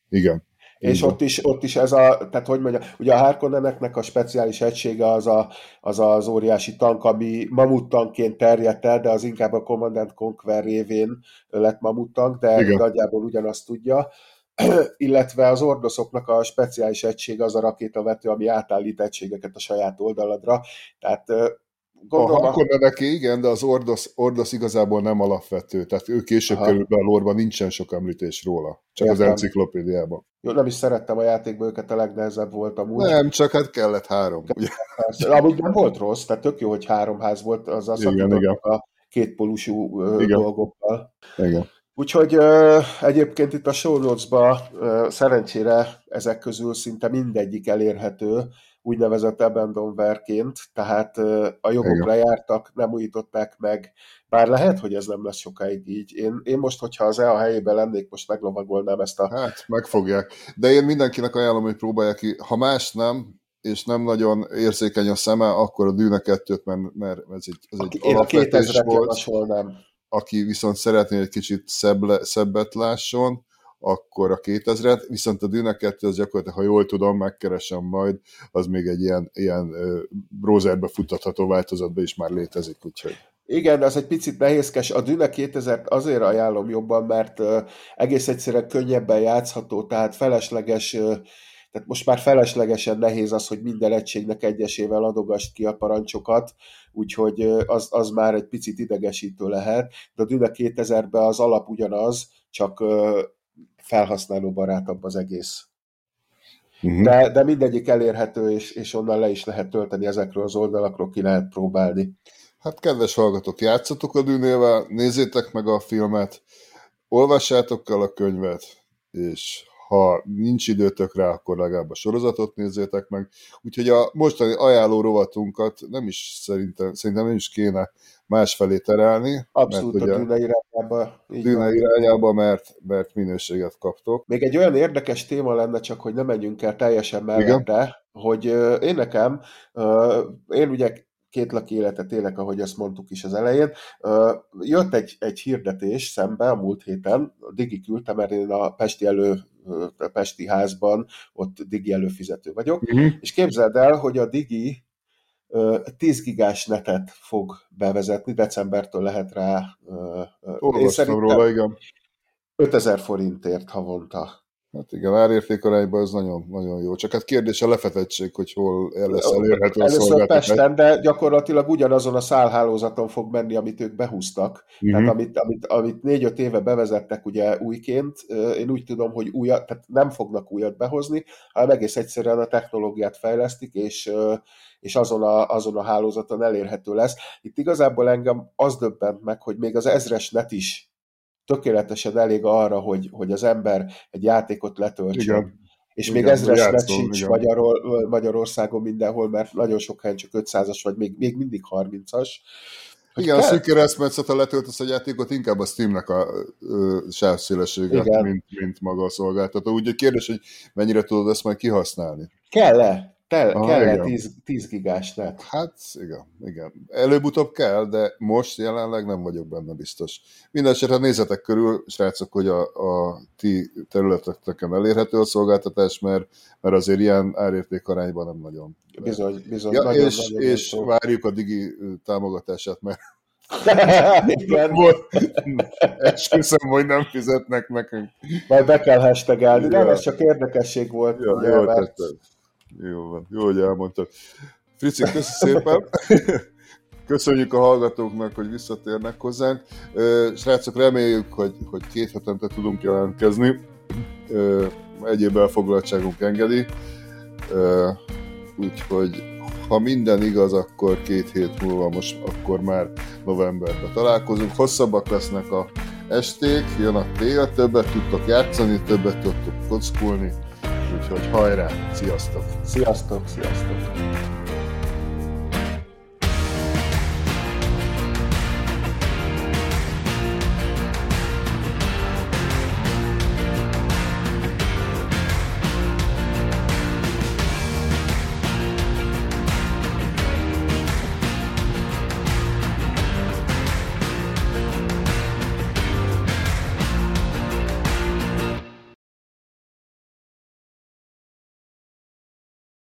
Igen. És ott is, ott is ez a, tehát hogy mondja, ugye a Harkonneneknek a speciális egysége az, a, az az óriási tank, ami mamuttanként terjedt el, de az inkább a Commandant Conquer révén lett mamuttank, de Igen. nagyjából ugyanazt tudja. illetve az ordoszoknak a speciális egysége az a rakétavető, ami átállít egységeket a saját oldaladra. Tehát gondolom... A Harkonneneké igen, de az Ordos, Ordos igazából nem alapvető, tehát ő később Aha. be a lórba, nincsen sok említés róla, csak Értem. az enciklopédiában. Jó, nem is szerettem a játékban, őket a legnehezebb volt amúgy. Nem, csak hát kellett három. Persze. Amúgy nem volt rossz, tehát tök jó, hogy három ház volt, az azt Igen, igen. a kétpolusú ö, Igen. dolgokkal. Igen. Úgyhogy ö, egyébként itt a show notes-ba ö, szerencsére ezek közül szinte mindegyik elérhető úgynevezett abandonwareként, tehát a jogok Igen. lejártak, nem újították meg, bár lehet, hogy ez nem lesz sokáig így. Én, én most, hogyha az EA helyében lennék, most meglovagolnám ezt a... Hát, megfogják. De én mindenkinek ajánlom, hogy próbálja ki. Ha más nem, és nem nagyon érzékeny a szeme, akkor a Dűne 2-t, mert, mert ez egy, ez egy Én a alapvetés 2000-et volt. javasolnám. aki viszont szeretné egy kicsit szebb, le- szebbet lásson, akkor a 2000-et, viszont a Dune 2 az gyakorlatilag, ha jól tudom, megkeresem majd, az még egy ilyen, ilyen browserbe futtatható változatban is már létezik, úgyhogy Igen, az egy picit nehézkes. A Dune 2000 azért ajánlom jobban, mert egész egyszerűen könnyebben játszható, tehát felesleges, tehát most már feleslegesen nehéz az, hogy minden egységnek egyesével adogast ki a parancsokat, úgyhogy az, az már egy picit idegesítő lehet, de a Dune 2000-ben az alap ugyanaz, csak ö, felhasználóbarátabb az egész. uh-huh. De, de mindegyik elérhető, és, és onnan le is lehet tölteni ezekről az oldalakról, ki lehet próbálni. Hát kedves hallgatók, játszatok a Dűnével, nézzétek meg a filmet, olvassátok el a könyvet, és ha nincs időtök rá, akkor legalább a sorozatot nézzétek meg. Úgyhogy a mostani ajánló rovatunkat nem is szerintem, szerintem nem is kéne másfelé terelni. Abszolút mert a ugye Dune irányába. Dűne van. irányába, mert, mert minőséget kaptok. Még egy olyan érdekes téma lenne, csak hogy ne menjünk el teljesen mellette, hogy én nekem, én ugye két laki életet élek, ahogy ezt mondtuk is az elején, jött egy, egy hirdetés szembe a múlt héten, Digi küldte, mert én a Pesti elő a Pesti házban, ott Digi előfizető vagyok, Uh-huh. és képzeld el, hogy a Digi ö, 10 gigás netet fog bevezetni, decembertől lehet rá. Olvastam róla, igen. 5000 forintért havonta. Hát igen, árértékarányban ez nagyon, nagyon jó. Csak hát kérdés a lefedettség, hogy hol el lesz elérhető a Először szolgáltatás. Pesten, de gyakorlatilag ugyanazon a szálhálózaton fog menni, amit ők behúztak. Mhm. Tehát amit, amit, amit négy-öt éve bevezettek ugye újként, én úgy tudom, hogy újat, tehát nem fognak újat behozni, hanem egész egyszerűen a technológiát fejlesztik, és, és azon, a, azon a hálózaton elérhető lesz. Itt igazából engem az döbbent meg, hogy még az ezres net is tökéletesen elég arra, hogy, hogy az ember egy játékot letöltsön. Igen. És Igen, még ezres játszol, sincs igen. Magyarul, Magyarországon mindenhol, mert nagyon sok helyen csak 500-as, vagy még, még mindig 30-as. Hogy Igen, a kell- szűk keresztmetszet, ha letöltesz egy játékot, inkább a Steamnek a ö, sávszélessége, Igen. mint, mint maga a szolgáltató. Úgyhogy kérdés, hogy mennyire tudod ezt majd kihasználni. Kell-e? Kell, Ah, igen. 10, 10 gigás net? Hát igen, igen. Előbb-utóbb kell, de most jelenleg nem vagyok benne biztos. Mindenesetre nézzetek körül, srácok, hogy a, a ti területeken elérhető a szolgáltatás, mert, mert azért ilyen árértékarányban nem nagyon. Bizony, bizony. Ja, nagyon, és, nagyon és olcsó. várjuk a digi támogatását, mert Igen, esküszöm, hogy nem fizetnek nekünk. majd be kell hashtagelni. Nem, Ja. ez csak érdekesség volt. Ja, ugye, jól mert tetted. Jó van, jó, hogy elmondtad. Frici, köszi szépen. Köszönjük a hallgatóknak, hogy visszatérnek hozzánk. Srácok, reméljük, hogy, hogy két hetente tudunk jelentkezni. Egyéb elfoglaltságunk engedi. Úgyhogy ha minden igaz, akkor két hét múlva most akkor már novemberben találkozunk. Hosszabbak lesznek a esték, jön a tél, többet tudtok játszani, többet tudtok kockulni. Úgyhogy hajrá, sziasztok! Sziasztok, sziasztok.